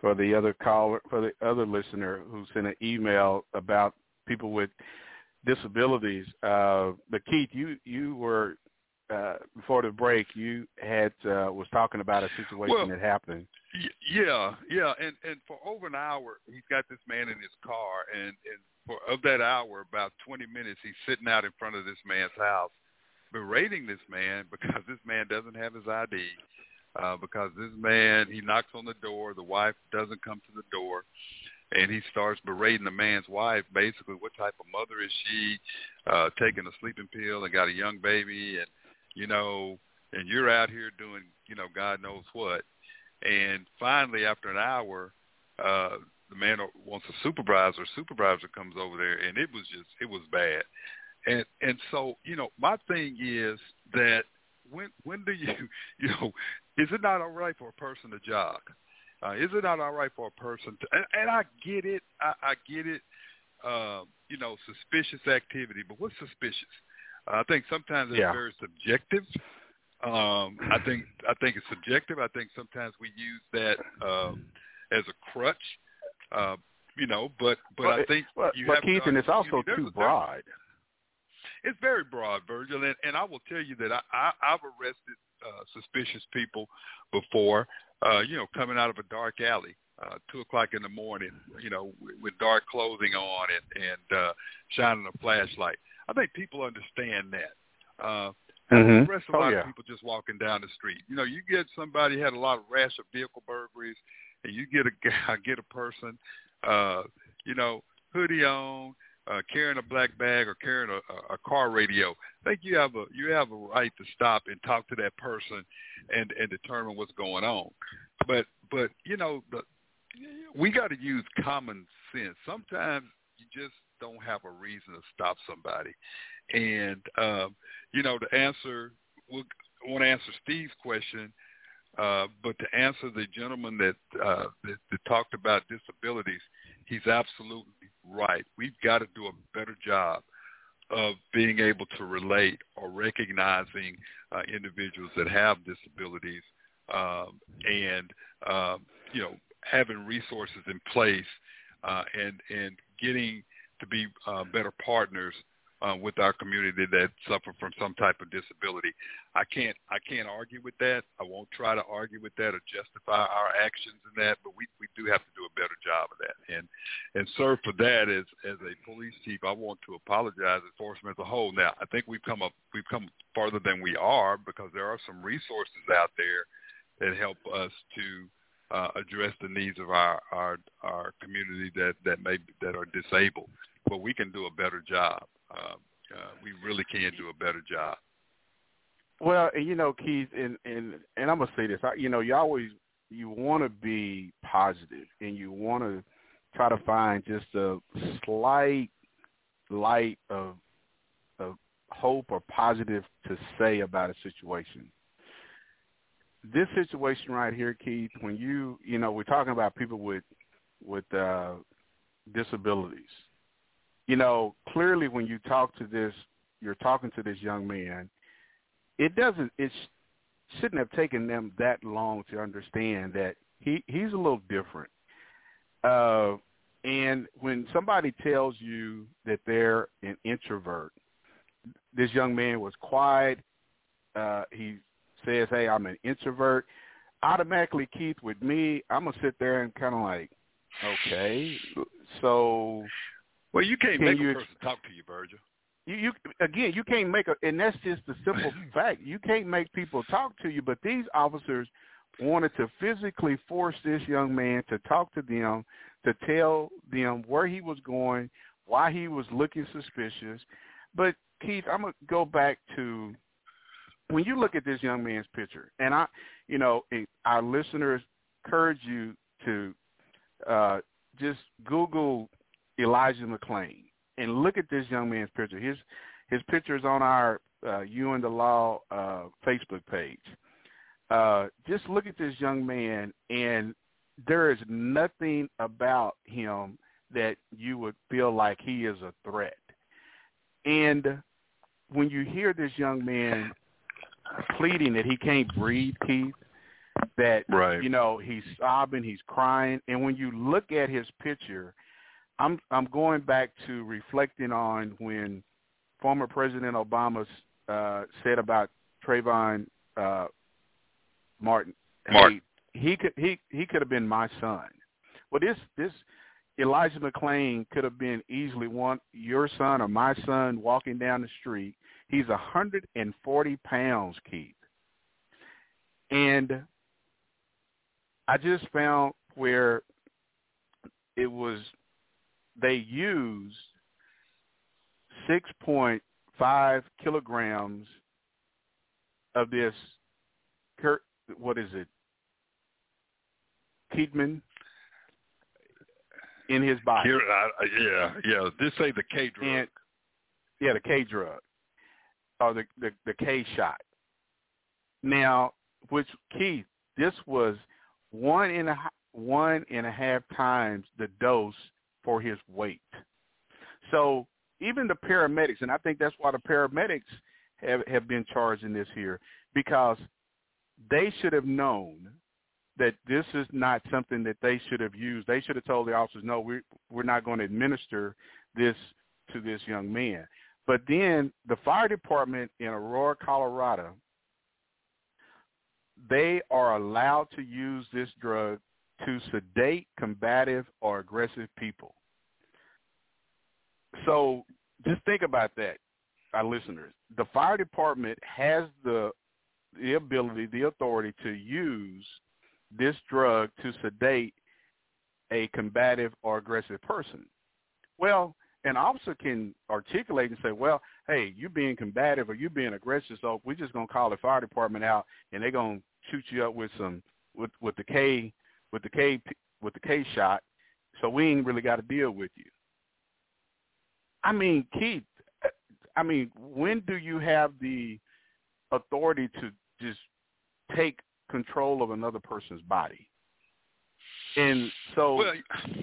for the other caller, for the other listener who sent an email about people with disabilities. Uh, but Keith, you you were uh, before the break, you had uh, was talking about a situation Well, that happened. Y- Yeah, yeah, and and for over an hour, he's got this man in his car, and and for of that hour, about twenty minutes, he's sitting out in front of this man's house, berating this man because this man doesn't have his ID, uh, because this man he knocks on the door, the wife doesn't come to the door, and he starts berating the man's wife. Basically, what type of mother is she? Uh, taking a sleeping pill and got a young baby, and you know, and you're out here doing, you know, God knows what. And finally, after an hour, uh, the man wants a supervisor. Supervisor comes over there, and it was just it was bad. And and so you know, my thing is that when when do you you know, is it not all right for a person to jog? Uh, is it not all right for a person to? And, and I get it. I, I get it. Uh, you know, suspicious activity, but what's suspicious? I think sometimes it's Yeah. very subjective. Um, I think I think it's subjective. I think sometimes we use that um, as a crutch. Uh, you know, but but I But- think but, you but have to Keith, and it's also too broad. It's very broad, Virgil, and, and I will tell you that I, I I've arrested uh, suspicious people before. Uh, you know, coming out of a dark alley, uh, two o'clock in the morning, you know, with, with dark clothing on and and uh, shining a flashlight. I think people understand that. Uh, Mhm. I arrest a Oh, lot yeah. of people just walking down the street. You know, you get somebody had a lot of rash of vehicle burglaries, and you get a guy, get a person, uh, you know, hoodie on, uh, carrying a black bag or carrying a, a, car radio. I think you have a you have a right to stop and talk to that person and and determine what's going on. But but you know the we got to use common sense. Sometimes you just don't have a reason to stop somebody. And um, you know, to answer, we'll, I want to answer Steve's question, uh, but to answer the gentleman that, uh, that that talked about disabilities, he's absolutely right. We've got to do a better job of being able to relate or recognizing uh, individuals that have disabilities um, and um, you know having resources in place uh, and and getting to be uh, better partners uh, with our community that suffer from some type of disability. I can't I can't argue with that. I won't try to argue with that or justify our actions in that, but we, we do have to do a better job of that. And and sir, for that as as a police chief, I want to apologize enforcement as a whole. Now I think we've come up we've come farther than we are because there are some resources out there that help us to uh, address the needs of our, our our community that that may that are disabled. But we can do a better job. Uh, uh, we really can do a better job. Well, you know, Keith, and and and I'm gonna say this. I, you know, you always you want to be positive, and you want to try to find just a slight light of of hope or positive to say about a situation. This situation right here, Keith, when you you know we're talking about people with with uh, disabilities. You know, clearly when you talk to this, you're talking to this young man it doesn't it shouldn't have taken them that long to understand that he he's a little different. Uh and when somebody tells you that they're an introvert this young man was quiet uh he says hey i'm an introvert automatically keith with me i'm gonna sit there and kind of like okay so well you can't can make you, a person talk to you virgil you, you again, you can't make a, and that's just the simple fact. You can't make people talk to you, but these officers wanted to physically force this young man to talk to them, to tell them where he was going, why he was looking suspicious. But Keith, I'm gonna go back to when you look at this young man's picture, and I, you know, our listeners encourage you to uh, just Google Elijah McClain and look at this young man's picture. His his picture is on our uh, You and the Law uh, Facebook page. Uh, just look at this young man, and there is nothing about him that you would feel like he is a threat. And when you hear this young man pleading that he can't breathe, Keith, that right. you know he's sobbing, he's crying, and when you look at his picture, I'm I'm going back to reflecting on when former President Obama uh, said about Trayvon uh, Martin. Martin. Hey, he could he he could have been my son. Well, this this Elijah McClain could have been easily one your son or my son walking down the street. He's hundred and forty pounds, Keith, and I just found where it was they used 6.5 kilograms of this, what is it, Ketamine in his body. Here, uh, yeah, yeah. Just say the K drug. And, yeah, the K drug, or the, the the K shot. Now, which Keith, this was one and a one and a half times the dose for his weight. So even the paramedics, and I think that's why the paramedics have, have been charged in this here, because they should have known that this is not something that they should have used. They should have told the officers, no, we're, we're not going to administer this to this young man. But then the fire department in Aurora, Colorado, they are allowed to use this drug to sedate combative or aggressive people. So just think about that, our listeners. The fire department has the the ability, the authority to use this drug to sedate a combative or aggressive person. Well, an officer can articulate and say, well, hey, you're being combative or you're being aggressive, so we're just going to call the fire department out and they're going to shoot you up with some with with the K with the K with the K shot, so we ain't really got to deal with you. I mean, Keith, I mean, when do you have the authority to just take control of another person's body? And so well,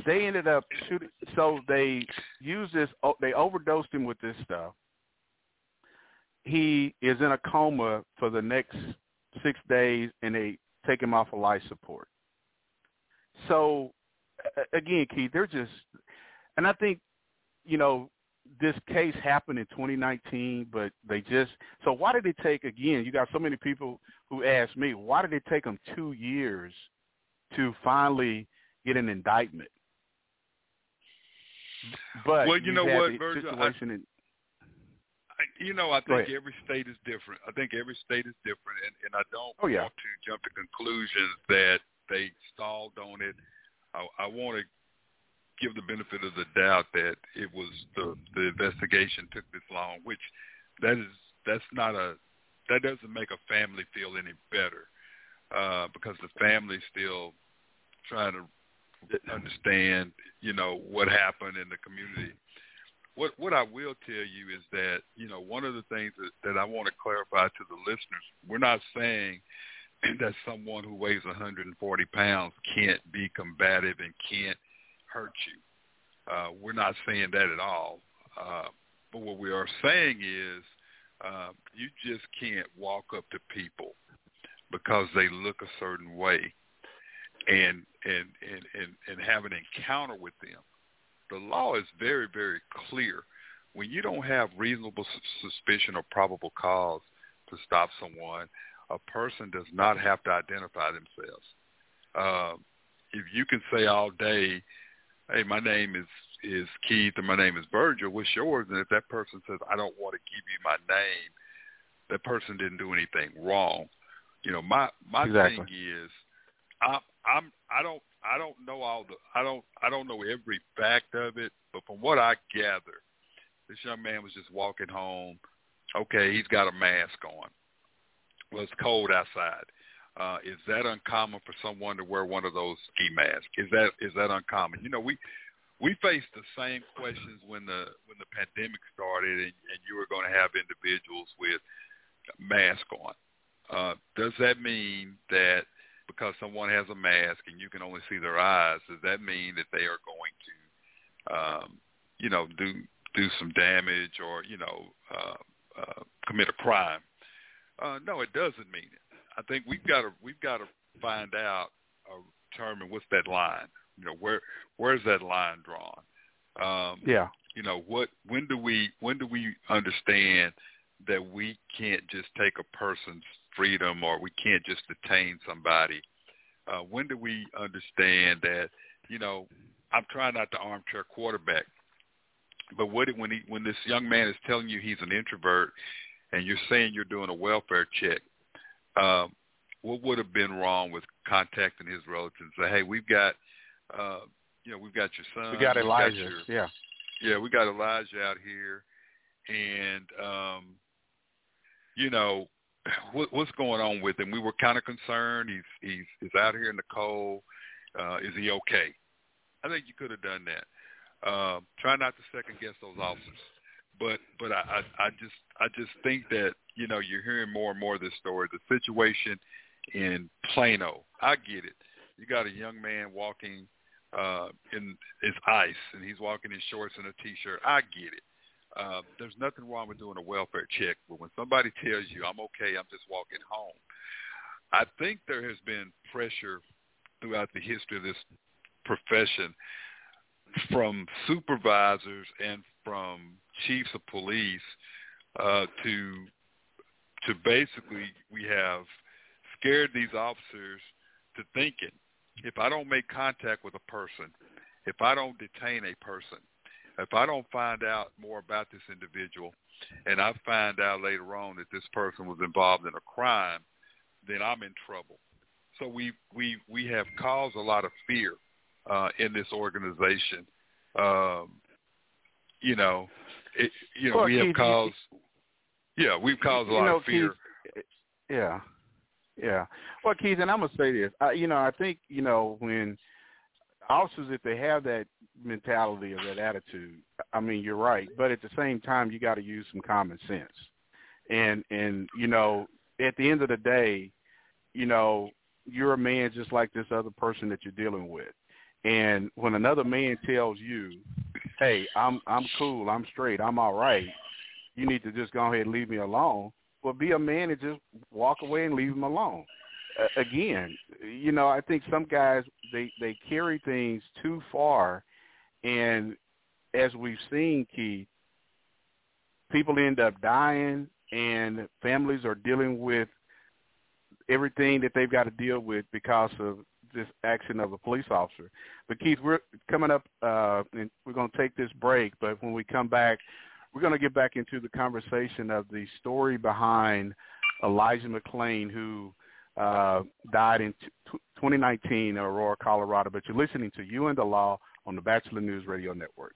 they ended up shooting. So they used this. Oh, they overdosed him with this stuff. He is in a coma for the next six days, and they take him off of life support. So again, Keith, they're just, and I think, you know, this case happened in 2019, but they just so why did it take again? You got so many people who ask me why did it take them two years to finally get an indictment? But well, you, you know what, Virgil, I, in, I, you know, I think every state is different. I think every state is different, and, and I don't Oh, yeah. want to jump to conclusions that they stalled on it. I, I want to give the benefit of the doubt that it was the the investigation took this long, which that is that's not a that doesn't make a family feel any better uh, because the family's still trying to understand, you know, what happened in the community. What what I will tell you is that you know one of the things that, that I want to clarify to the listeners, we're not saying that someone who weighs 140 pounds can't be combative and can't hurt you. Uh, we're not saying that at all. Uh, but what we are saying is uh, you just can't walk up to people because they look a certain way and and and and, and have an encounter with them. The law is very very clear. When you don't have reasonable sus- suspicion or probable cause to stop someone, a person does not have to identify themselves. Uh, if you can say all day, "Hey, my name is is Keith and my name is Virgil," what's yours? And if that person says, "I don't want to give you my name," that person didn't do anything wrong. You know, my my Exactly. thing is, I'm I'm I don't I don't know all the I don't I don't know every fact of it, but from what I gather, this young man was just walking home. Okay, he's got a mask on. Well, it's cold outside. Uh, is that uncommon for someone to wear one of those ski masks? Is that is that uncommon? You know, we we faced the same questions when the when the pandemic started, and, and you were going to have individuals with mask on. Uh, does that mean that because someone has a mask and you can only see their eyes, does that mean that they are going to, um, you know, do do some damage or you know uh, uh, commit a crime? Uh, no, it doesn't mean it. I think we've got to we've got to find out or determine what's that line. You know, where where's that line drawn? Um, Yeah. you know what when do we when do we understand that we can't just take a person's freedom or we can't just detain somebody uh when do we understand that you know i'm trying not to armchair quarterback but what when he when this young man is telling you he's an introvert and you're saying you're doing a welfare check um what would have been wrong with contacting his relatives and say hey we've got uh you know we've got your son we got Elijah. your, yeah. yeah, we got Elijah out here, and um, you know what, what's going on with him. We were kind of concerned. He's he's he's out here in the cold. Uh, is he okay? I think you could have done that. Uh, try not to second guess those officers, but but I, I I just I just think that you know you're hearing more and more of this story. The situation in Plano, I get it. You got a young man walking uh, in it's ice, and he's walking in shorts and a t-shirt. I get it. Uh, there's nothing wrong with doing a welfare check, but when somebody tells you I'm okay, I'm just walking home. I think there has been pressure throughout the history of this profession from supervisors and from chiefs of police uh, to to basically we have scared these officers to thinking if I don't make contact with a person, if I don't detain a person, if I don't find out more about this individual, and I find out later on that this person was involved in a crime, then I'm in trouble. So we we we have caused a lot of fear uh, in this organization. Um, you know, it, you know Well, we have caused. Yeah, we've caused a lot know, of fear. Keith, yeah, yeah. Well, Keith, and I'm gonna say this. I, you know, I think you know when officers, if they have that mentality or that attitude, I mean, you're right. But at the same time, you got to use some common sense. And and you know, at the end of the day, you know, you're a man just like this other person that you're dealing with. And when another man tells you, "Hey, I'm I'm cool, I'm straight, I'm all right," you need to just go ahead and leave me alone. Well, be a man and just walk away and leave him alone. Uh, again, you know, I think some guys they they carry things too far, and as we've seen, Keith, people end up dying, and families are dealing with everything that they've got to deal with because of this action of a police officer. But Keith, we're coming up, uh, and we're going to take this break. But when we come back, we're going to get back into the conversation of the story behind Elijah McClain, who uh, died in t- 2019 in Aurora, Colorado. But you're listening to You and the Law on the Batchelor News Radio Network.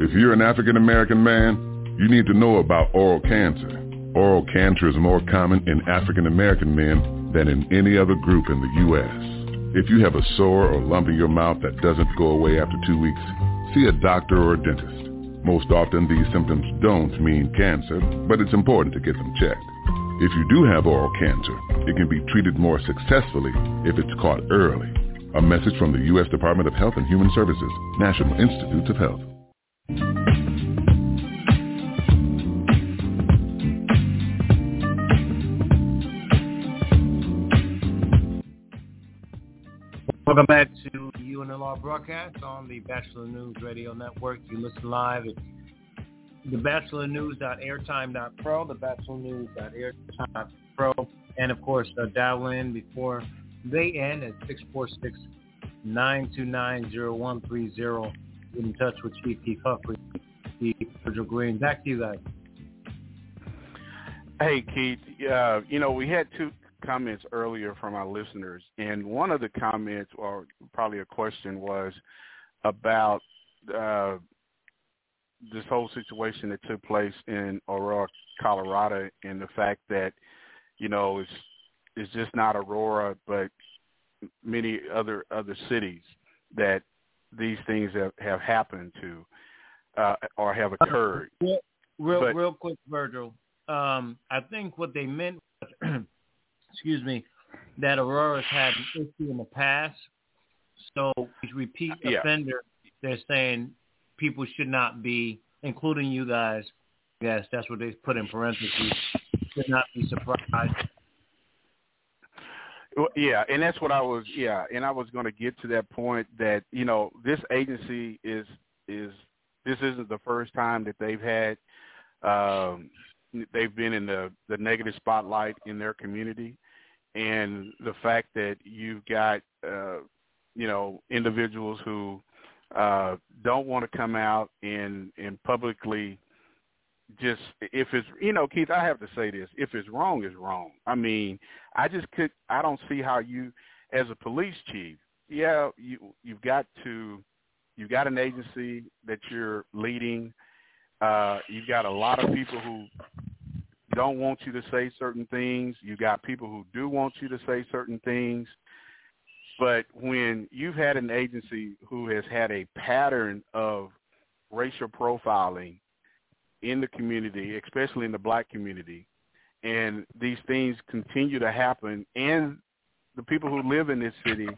If you're an African American man, you need to know about oral cancer. Oral cancer is more common in African American men than in any other group in the U.S. If you have a sore or lump in your mouth that doesn't go away after two weeks, see a doctor or a dentist. Most often these symptoms don't mean cancer, but it's important to get them checked. If you do have oral cancer, it can be treated more successfully if it's caught early. A message from the U.S. Department of Health and Human Services, National Institutes of Health. Welcome back to the Law broadcast on the Batchelor News Radio Network. You listen live at thebatchelornews.airtime.pro, thebatchelornews.airtime.pro, and of course, uh, dial in before they end at 646-929-0130. Get in touch with Chief Keith Humphrey, Chief Virgil Green. Back to you guys. Hey, Keith. Uh, you know, we had two comments earlier from our listeners, and one of the comments, or probably a question, was about uh, this whole situation that took place in Aurora, Colorado, and the fact that you know it's it's just not Aurora, but many other other cities that these things have, have happened to uh, or have occurred. Real, real, But- real quick, Virgil. Um, I think what they meant, was, excuse me, that Aurora's had an issue in the past. So, these repeat Yeah. offender, they're saying people should not be, including you guys. Yes, that's what they put in parentheses. Should not be surprised. Well, yeah, and that's what I was. Yeah, and I was going to get to that point that you know this agency is is this isn't the first time that they've had um, they've been in the the negative spotlight in their community, and the fact that you've got uh, you know individuals who uh, don't want to come out and and publicly just if it's you know Keith I have to say this if it's wrong it's wrong I mean I just could I don't see how you as a police chief yeah you you've got to you've got an agency that you're leading. Uh you've got a lot of people who don't want you to say certain things. You got people who do want you to say certain things. But when you've had an agency who has had a pattern of racial profiling in the community, especially in the black community, and these things continue to happen, and the people who live in this city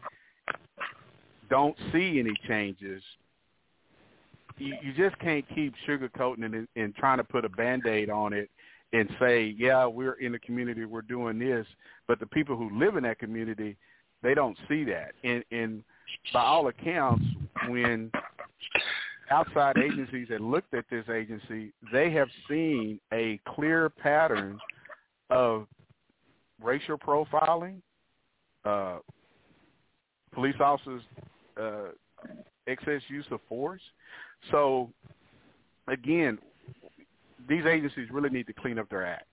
don't see any changes, you, you just can't keep sugarcoating it and, trying to put a band-aid on it and say, yeah, we're in the community, we're doing this, but the people who live in that community, they don't see that. And, and by all accounts, when outside agencies that looked at this agency, they have seen a clear pattern of racial profiling, uh, police officers' uh, excess use of force. So, again, these agencies really need to clean up their act,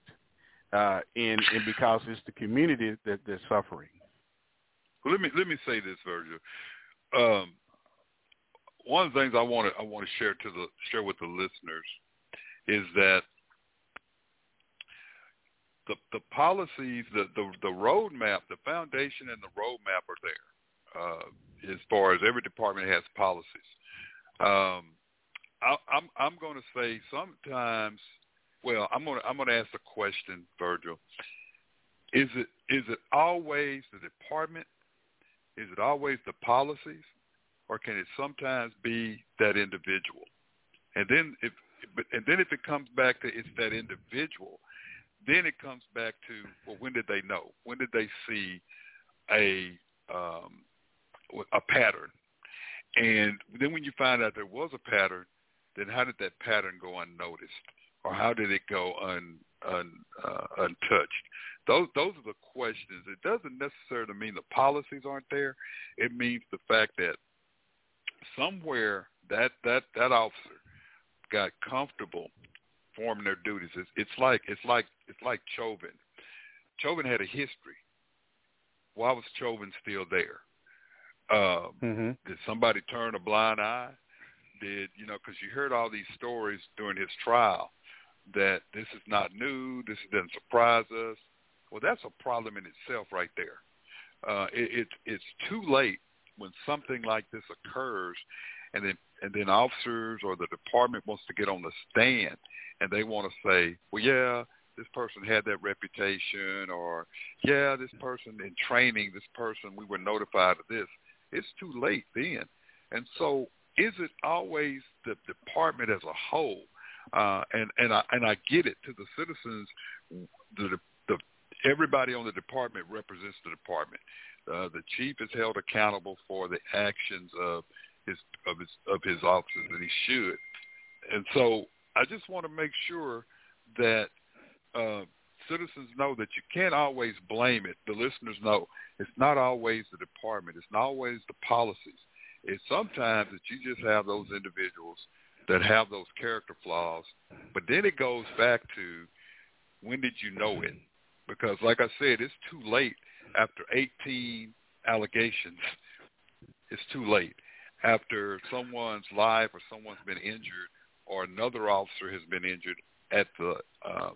uh, and, and because it's the community that that's suffering. Let me let me say this, Virgil. Um, one of the things I want to I want to share to the share with the listeners is that the the policies, the the the roadmap, the foundation, and the roadmap are there. uh, as far as every department has policies. Um, I, I'm I'm going to say sometimes. Well, I'm going to I'm going to ask the question, Virgil. Is it is it always the department? Is it always the policies, or can it sometimes be that individual? And then if and then if it comes back to it's that individual, then it comes back to well, when did they know? When did they see a um, a pattern? And then when you find out there was a pattern, then how did that pattern go unnoticed, or how did it go un, un uh, untouched? Those those are the questions. It doesn't necessarily mean the policies aren't there. It means the fact that somewhere that that that officer got comfortable performing their duties. It's, it's like it's like it's like Chauvin. Chauvin had a history. Why was Chauvin still there? Um, mm-hmm. Did somebody turn a blind eye? Did you know? Because you heard all these stories during his trial that this is not new. This doesn't surprise us. Well, that's a problem in itself, right there. Uh, it, it, it's too late when something like this occurs, and then and then officers or the department wants to get on the stand and they want to say, well, yeah, this person had that reputation, or yeah, this person in training, this person we were notified of this. It's too late then, and so is it always the department as a whole? Uh, and and I and I get it to the citizens. The, the everybody on the department represents the department. Uh, the chief is held accountable for the actions of his of his of his officers, and he should. And so I just want to make sure that uh, citizens know that you can't always blame it. The listeners know it's not always the department. It's not always the policies. It's sometimes that you just have those individuals that have those character flaws. But then it goes back to when did you know it? Because like I said, it's too late after 18 allegations. It's too late. After someone's life or someone's been injured, or another officer has been injured at the uh,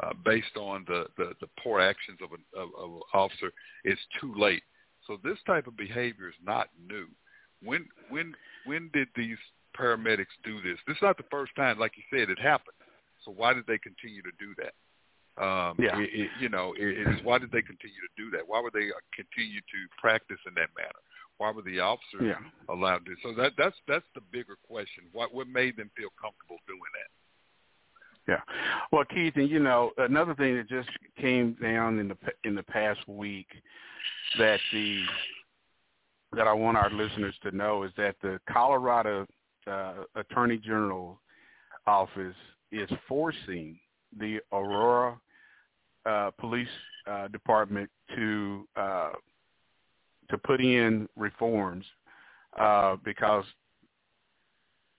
uh, based on the, the, the poor actions of an, of, of an officer, it's too late. So this type of behavior is not new. When when when did these paramedics do this? This is not the first time, like you said, it happened. So why did they continue to do that? Um, yeah. It, it, you know, it, it's why did they continue to do that? Why would they continue to practice in that manner? Why were the officers yeah. allowed to? So that that's that's the bigger question. What what made them feel comfortable doing that? Yeah. Well, Keith, and you know, another thing that just came down in the in the past week that the that I want our listeners to know is that the Colorado uh, Attorney General office is forcing the Aurora uh, Police uh, Department to uh, to put in reforms uh, because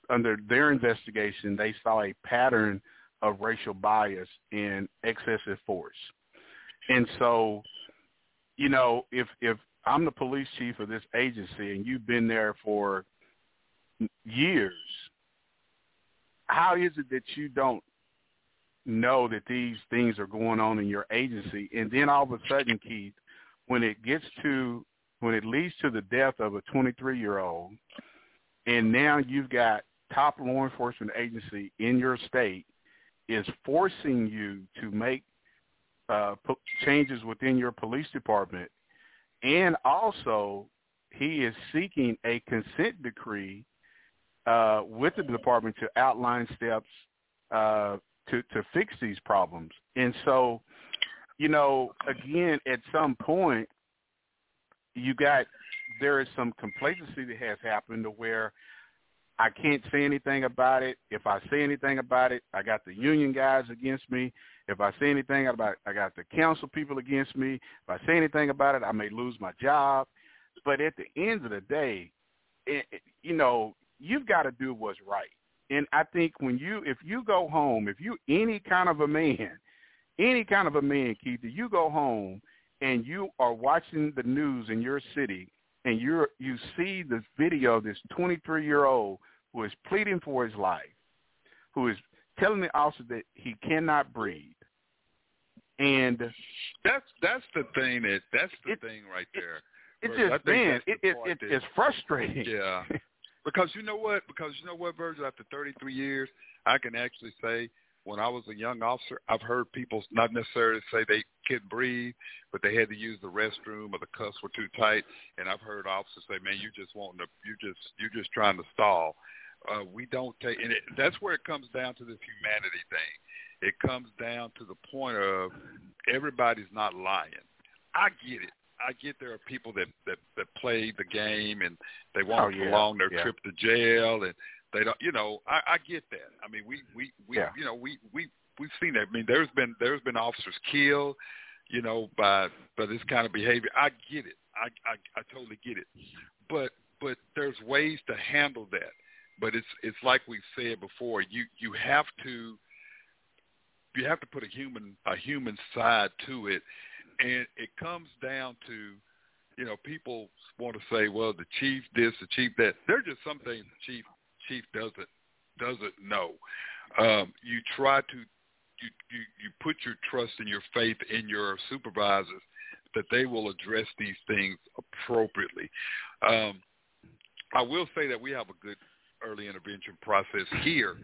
under their investigation, they saw a pattern of racial bias and excessive force. And so, you know, if if I'm the police chief of this agency and you've been there for years, how is it that you don't know that these things are going on in your agency? And then all of a sudden, Keith, when it gets to when it leads to the death of a 23-year-old, and now you've got top law enforcement agency in your state is forcing you to make uh, changes within your police department, and also he is seeking a consent decree uh, with the department to outline steps uh, to to fix these problems. And so, you know, again, at some point, you got there is some complacency that has happened to where I can't say anything about it. If I say anything about it, I got the union guys against me. If I say anything about it, I got the council people against me. If I say anything about it, I may lose my job. But at the end of the day, it, it, you know, you've got to do what's right. And I think when you, if you go home, if you any kind of a man, any kind of a man, Keith, do you go home and you are watching the news in your city and you you see this video of this 23 year old who is pleading for his life, who is telling the officer that he cannot breathe, and that's that's the thing that that's the it, thing right there, it Virgil, I just man, the it, it, it it's frustrating. Yeah. Because you know what? Because you know what, Virgil? After 33 years, I can actually say when I was a young officer, I've heard people not necessarily say they couldn't breathe, but they had to use the restroom or the cuffs were too tight. And I've heard officers say, "Man, you just wanting to, you just, you're just trying to stall." Uh, we don't take, and it, that's where it comes down to this humanity thing. It comes down to the point of everybody's not lying. I get it. I get there are people that that that play the game and they want Oh, to yeah, prolong their yeah. trip to jail and they don't. You know, I, I get that. I mean, we we we Yeah. you know we we we've seen that. I mean, there's been there's been officers killed, you know, by by this kind of behavior. I get it. I I, I totally get it. But but there's ways to handle that. But it's it's like we've said before. You you have to you have to put a human a human side to it, and it comes down to you know people want to say, well, the chief this, the chief that. There's just some things the chief chief doesn't doesn't know. Um, you try to you, you you put your trust and your faith in your supervisors that they will address these things appropriately. Um, I will say that we have a good early intervention process here,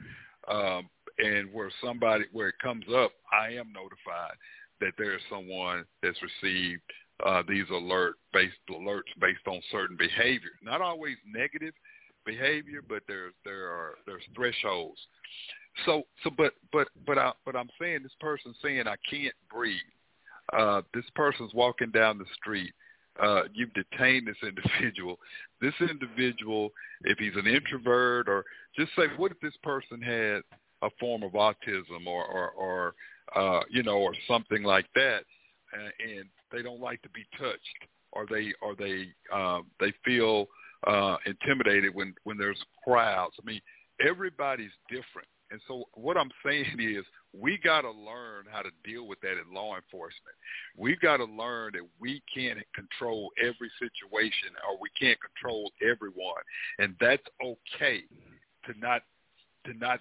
um, and where somebody where it comes up, I am notified that there is someone that's received uh, these alert based alerts based on certain behavior. Not always negative behavior, but there's there are there's thresholds. So so but but but I but I'm saying this person's saying I can't breathe. Uh, this person's walking down the street. Uh, you've detained this individual. This individual, if he's an introvert, or just say, what if this person had a form of autism, or or, or uh, you know, or something like that, uh, and they don't like to be touched, or they or they um, they feel uh, intimidated when when there's crowds. I mean, everybody's different. And so what I'm saying is we got to learn how to deal with that in law enforcement. We've got to learn that we can't control every situation or we can't control everyone. And that's okay to not to not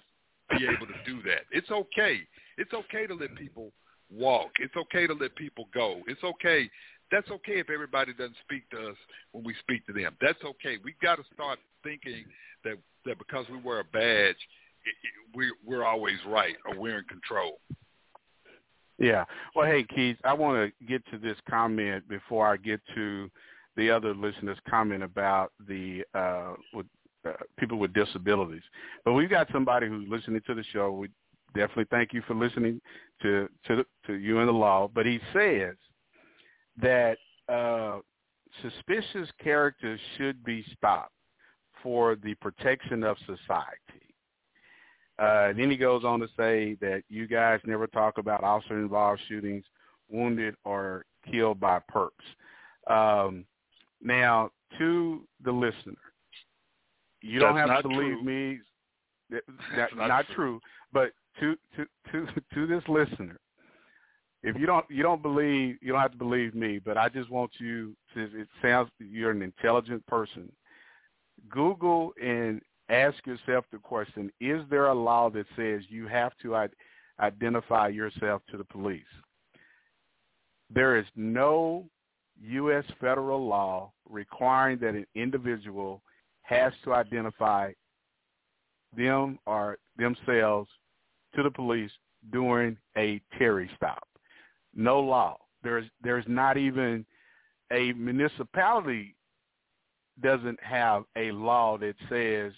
be able to do that. It's okay. It's okay to let people walk. It's okay to let people go. It's okay. That's okay if everybody doesn't speak to us when we speak to them. That's okay. We've got to start thinking that that because we wear a badge, it, it, we're we're always right or we're in control. Yeah. Well, hey, Keith, I want to get to this comment before I get to the other listeners' comment about the uh, with, uh, people with disabilities. But we've got somebody who's listening to the show. We definitely thank you for listening to to to you and the law. But he says that uh, suspicious characters should be stopped for the protection of society. Uh, then he goes on to say that you guys never talk about officer-involved shootings, wounded or killed by perps. Um, now, to the listener, you don't have to believe me. That, That's that's not not, true. true. But to to to to this listener, if you don't you don't believe you don't have to believe me, but I just want you to. It sounds you're an intelligent person. Google and ask yourself the question: Is there a law that says you have to identify yourself to the police? There is no U.S. federal law requiring that an individual has to identify them or themselves to the police during a Terry stop. No law. There's there's not even a municipality doesn't have a law that says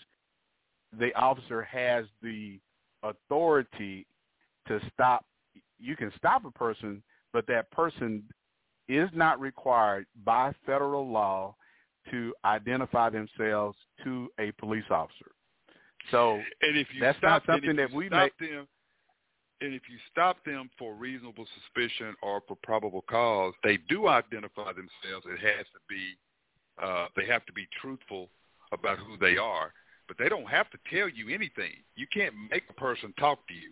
the officer has the authority to stop you can stop a person but that person is not required by federal law to identify themselves to a police officer. So And if you that's not something if that we stop make. them, and if you stop them for reasonable suspicion or for probable cause, they do identify themselves. It has to be, uh, they have to be truthful about who they are, but they don't have to tell you anything. You can't make a person talk to you.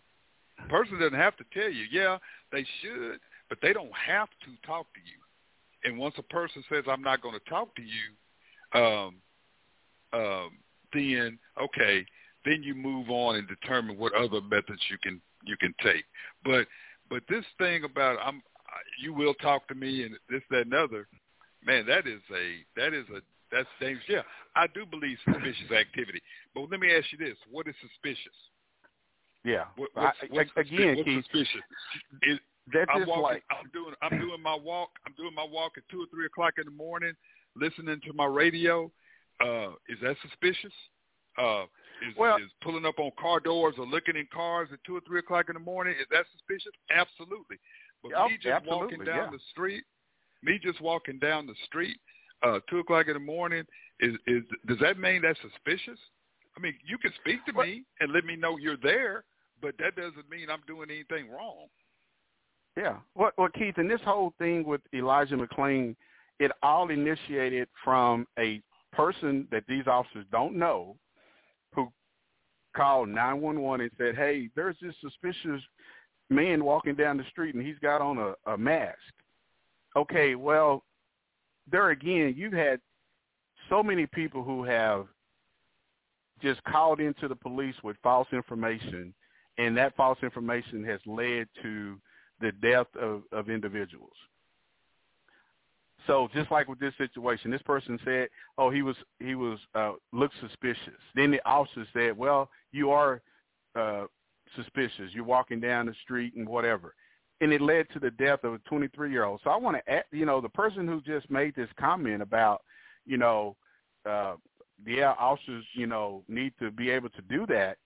A person doesn't have to tell you. Yeah, they should, but they don't have to talk to you. And once a person says, "I'm not going to talk to you," um, um, then okay, then you move on and determine what other methods you can you can take. But but this thing about I'm you will talk to me and this that and other, man, that is a that is a that's dangerous. Yeah, I do believe suspicious activity. But let me ask you this: What is suspicious? Yeah. What, what's, I, what's again, what's Keith, suspicious? Is, that's I'm just walking, like I'm doing I'm doing my walk. I'm doing my walk at two or three o'clock in the morning, listening to my radio. Uh, is that suspicious? Uh, is, Well- is pulling up on car doors or looking in cars at two or three o'clock in the morning is that suspicious? Absolutely. But Oh, me just walking down yeah. the street, me just walking down the street, uh, two o'clock in the morning, is is does that mean that's suspicious? I mean, you can speak to me and let me know you're there, but that doesn't mean I'm doing anything wrong. Yeah. Well, well, Keith, and this whole thing with Elijah McClain, it all initiated from a person that these officers don't know who called 911 and said, hey, there's this suspicious man walking down the street and he's got on a, a mask. Okay, well, there again, you've had so many people who have just called into the police with false information, and that false information has led to the death of, of individuals. So just like with this situation, this person said, "Oh, he was he was uh, looked suspicious." Then the officer said, "Well, you are uh, suspicious. You're walking down the street and whatever," and it led to the death of a 23 year old. So I want to, you know, the person who just made this comment about, you know, uh, yeah, officers, you know, need to be able to do that.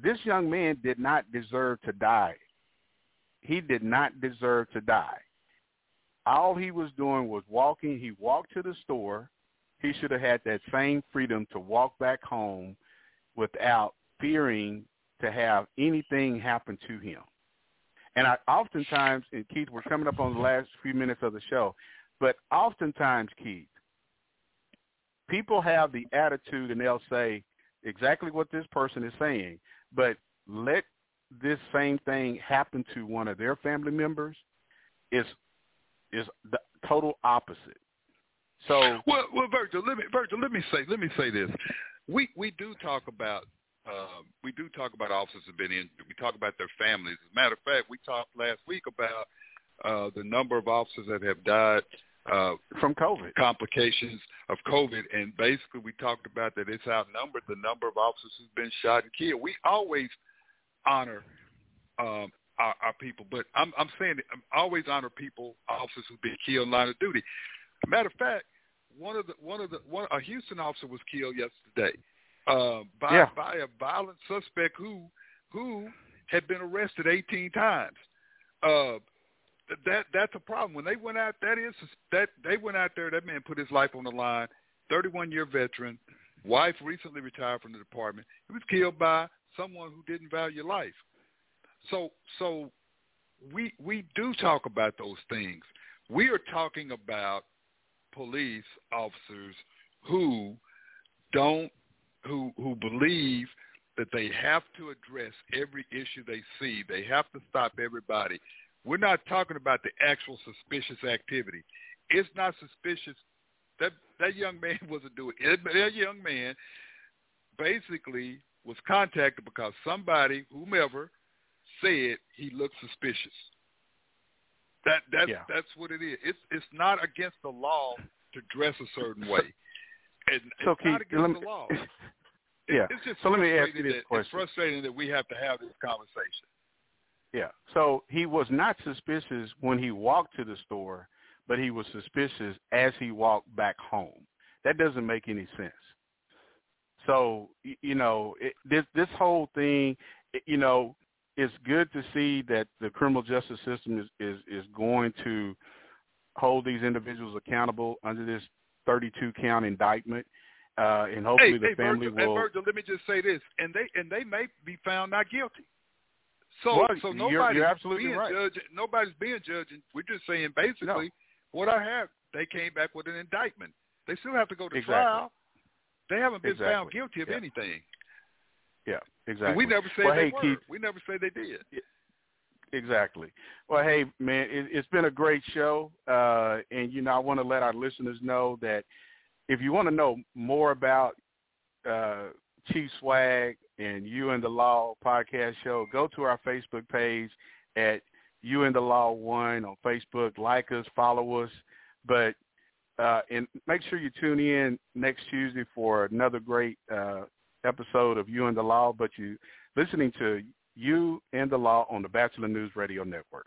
This young man did not deserve to die. He did not deserve to die. All he was doing was walking. He walked to the store. He should have had that same freedom to walk back home without fearing to have anything happen to him. And I oftentimes, and Keith, we're coming up on the last few minutes of the show, but oftentimes, Keith, people have the attitude and they'll say exactly what this person is saying, but let this same thing happen to one of their family members is is the total opposite. So well, well, Virgil, let me Virgil, let me say let me say this. We we do talk about uh, we do talk about officers who've been injured. We talk about their families. As a matter of fact, we talked last week about uh, the number of officers that have died uh, from COVID complications of COVID, and basically we talked about that it's outnumbered the number of officers who've been shot and killed. We always honor um, our, our people, but I'm, I'm saying that I always honor people, officers who've been killed in line of duty. Matter of fact, one of the one of the one a Houston officer was killed yesterday uh, by Yeah. by a violent suspect who who had been arrested 18 times. Uh, that that's a problem. When they went out, that is that they went out there. That man put his life on the line. 31 year veteran, wife recently retired from the department. He was killed by someone who didn't value life. So so we we do talk about those things. We are talking about police officers who don't who who believe that they have to address every issue they see. They have to stop everybody. We're not talking about the actual suspicious activity. It's not suspicious. That that young man wasn't doing it. That young man basically was contacted because somebody, whomever, said he looked suspicious. That that's Yeah. that's what it is. It's it's not against the law to dress a certain way. And So, it's not against me- the law. yeah. It's just so let me ask you this that, It's frustrating that we have to have this conversation. Yeah. So he was not suspicious when he walked to the store, but he was suspicious as he walked back home. That doesn't make any sense. So you know, it, this this whole thing, you know, it's good to see that the criminal justice system is is is going to hold these individuals accountable under this 32 count indictment, uh, and hopefully hey, the hey, family Virgil, will. Hey, Virgil, let me just say this, and they and they may be found not guilty. So Well, so you're- nobody's you're absolutely being right. judged. Nobody's being judged. We're just saying basically what I have. They came back with an indictment. They still have to go to Exactly. trial. They haven't been found guilty of Yeah. anything. Yeah, And exactly. we never said well, they hey, were. Keith, We never said they did. Exactly. Well, hey, man, it, it's been a great show, uh, and you know, I want to let our listeners know that if you want to know more about uh, Chief Swag and You and the Law podcast show, go to our Facebook page at You and the Law One on Facebook. Like us, follow us. But Uh, and make sure you tune in next Tuesday for another great uh, episode of You and the Law. But you listening to You and the Law on the Batchelor News Radio Network.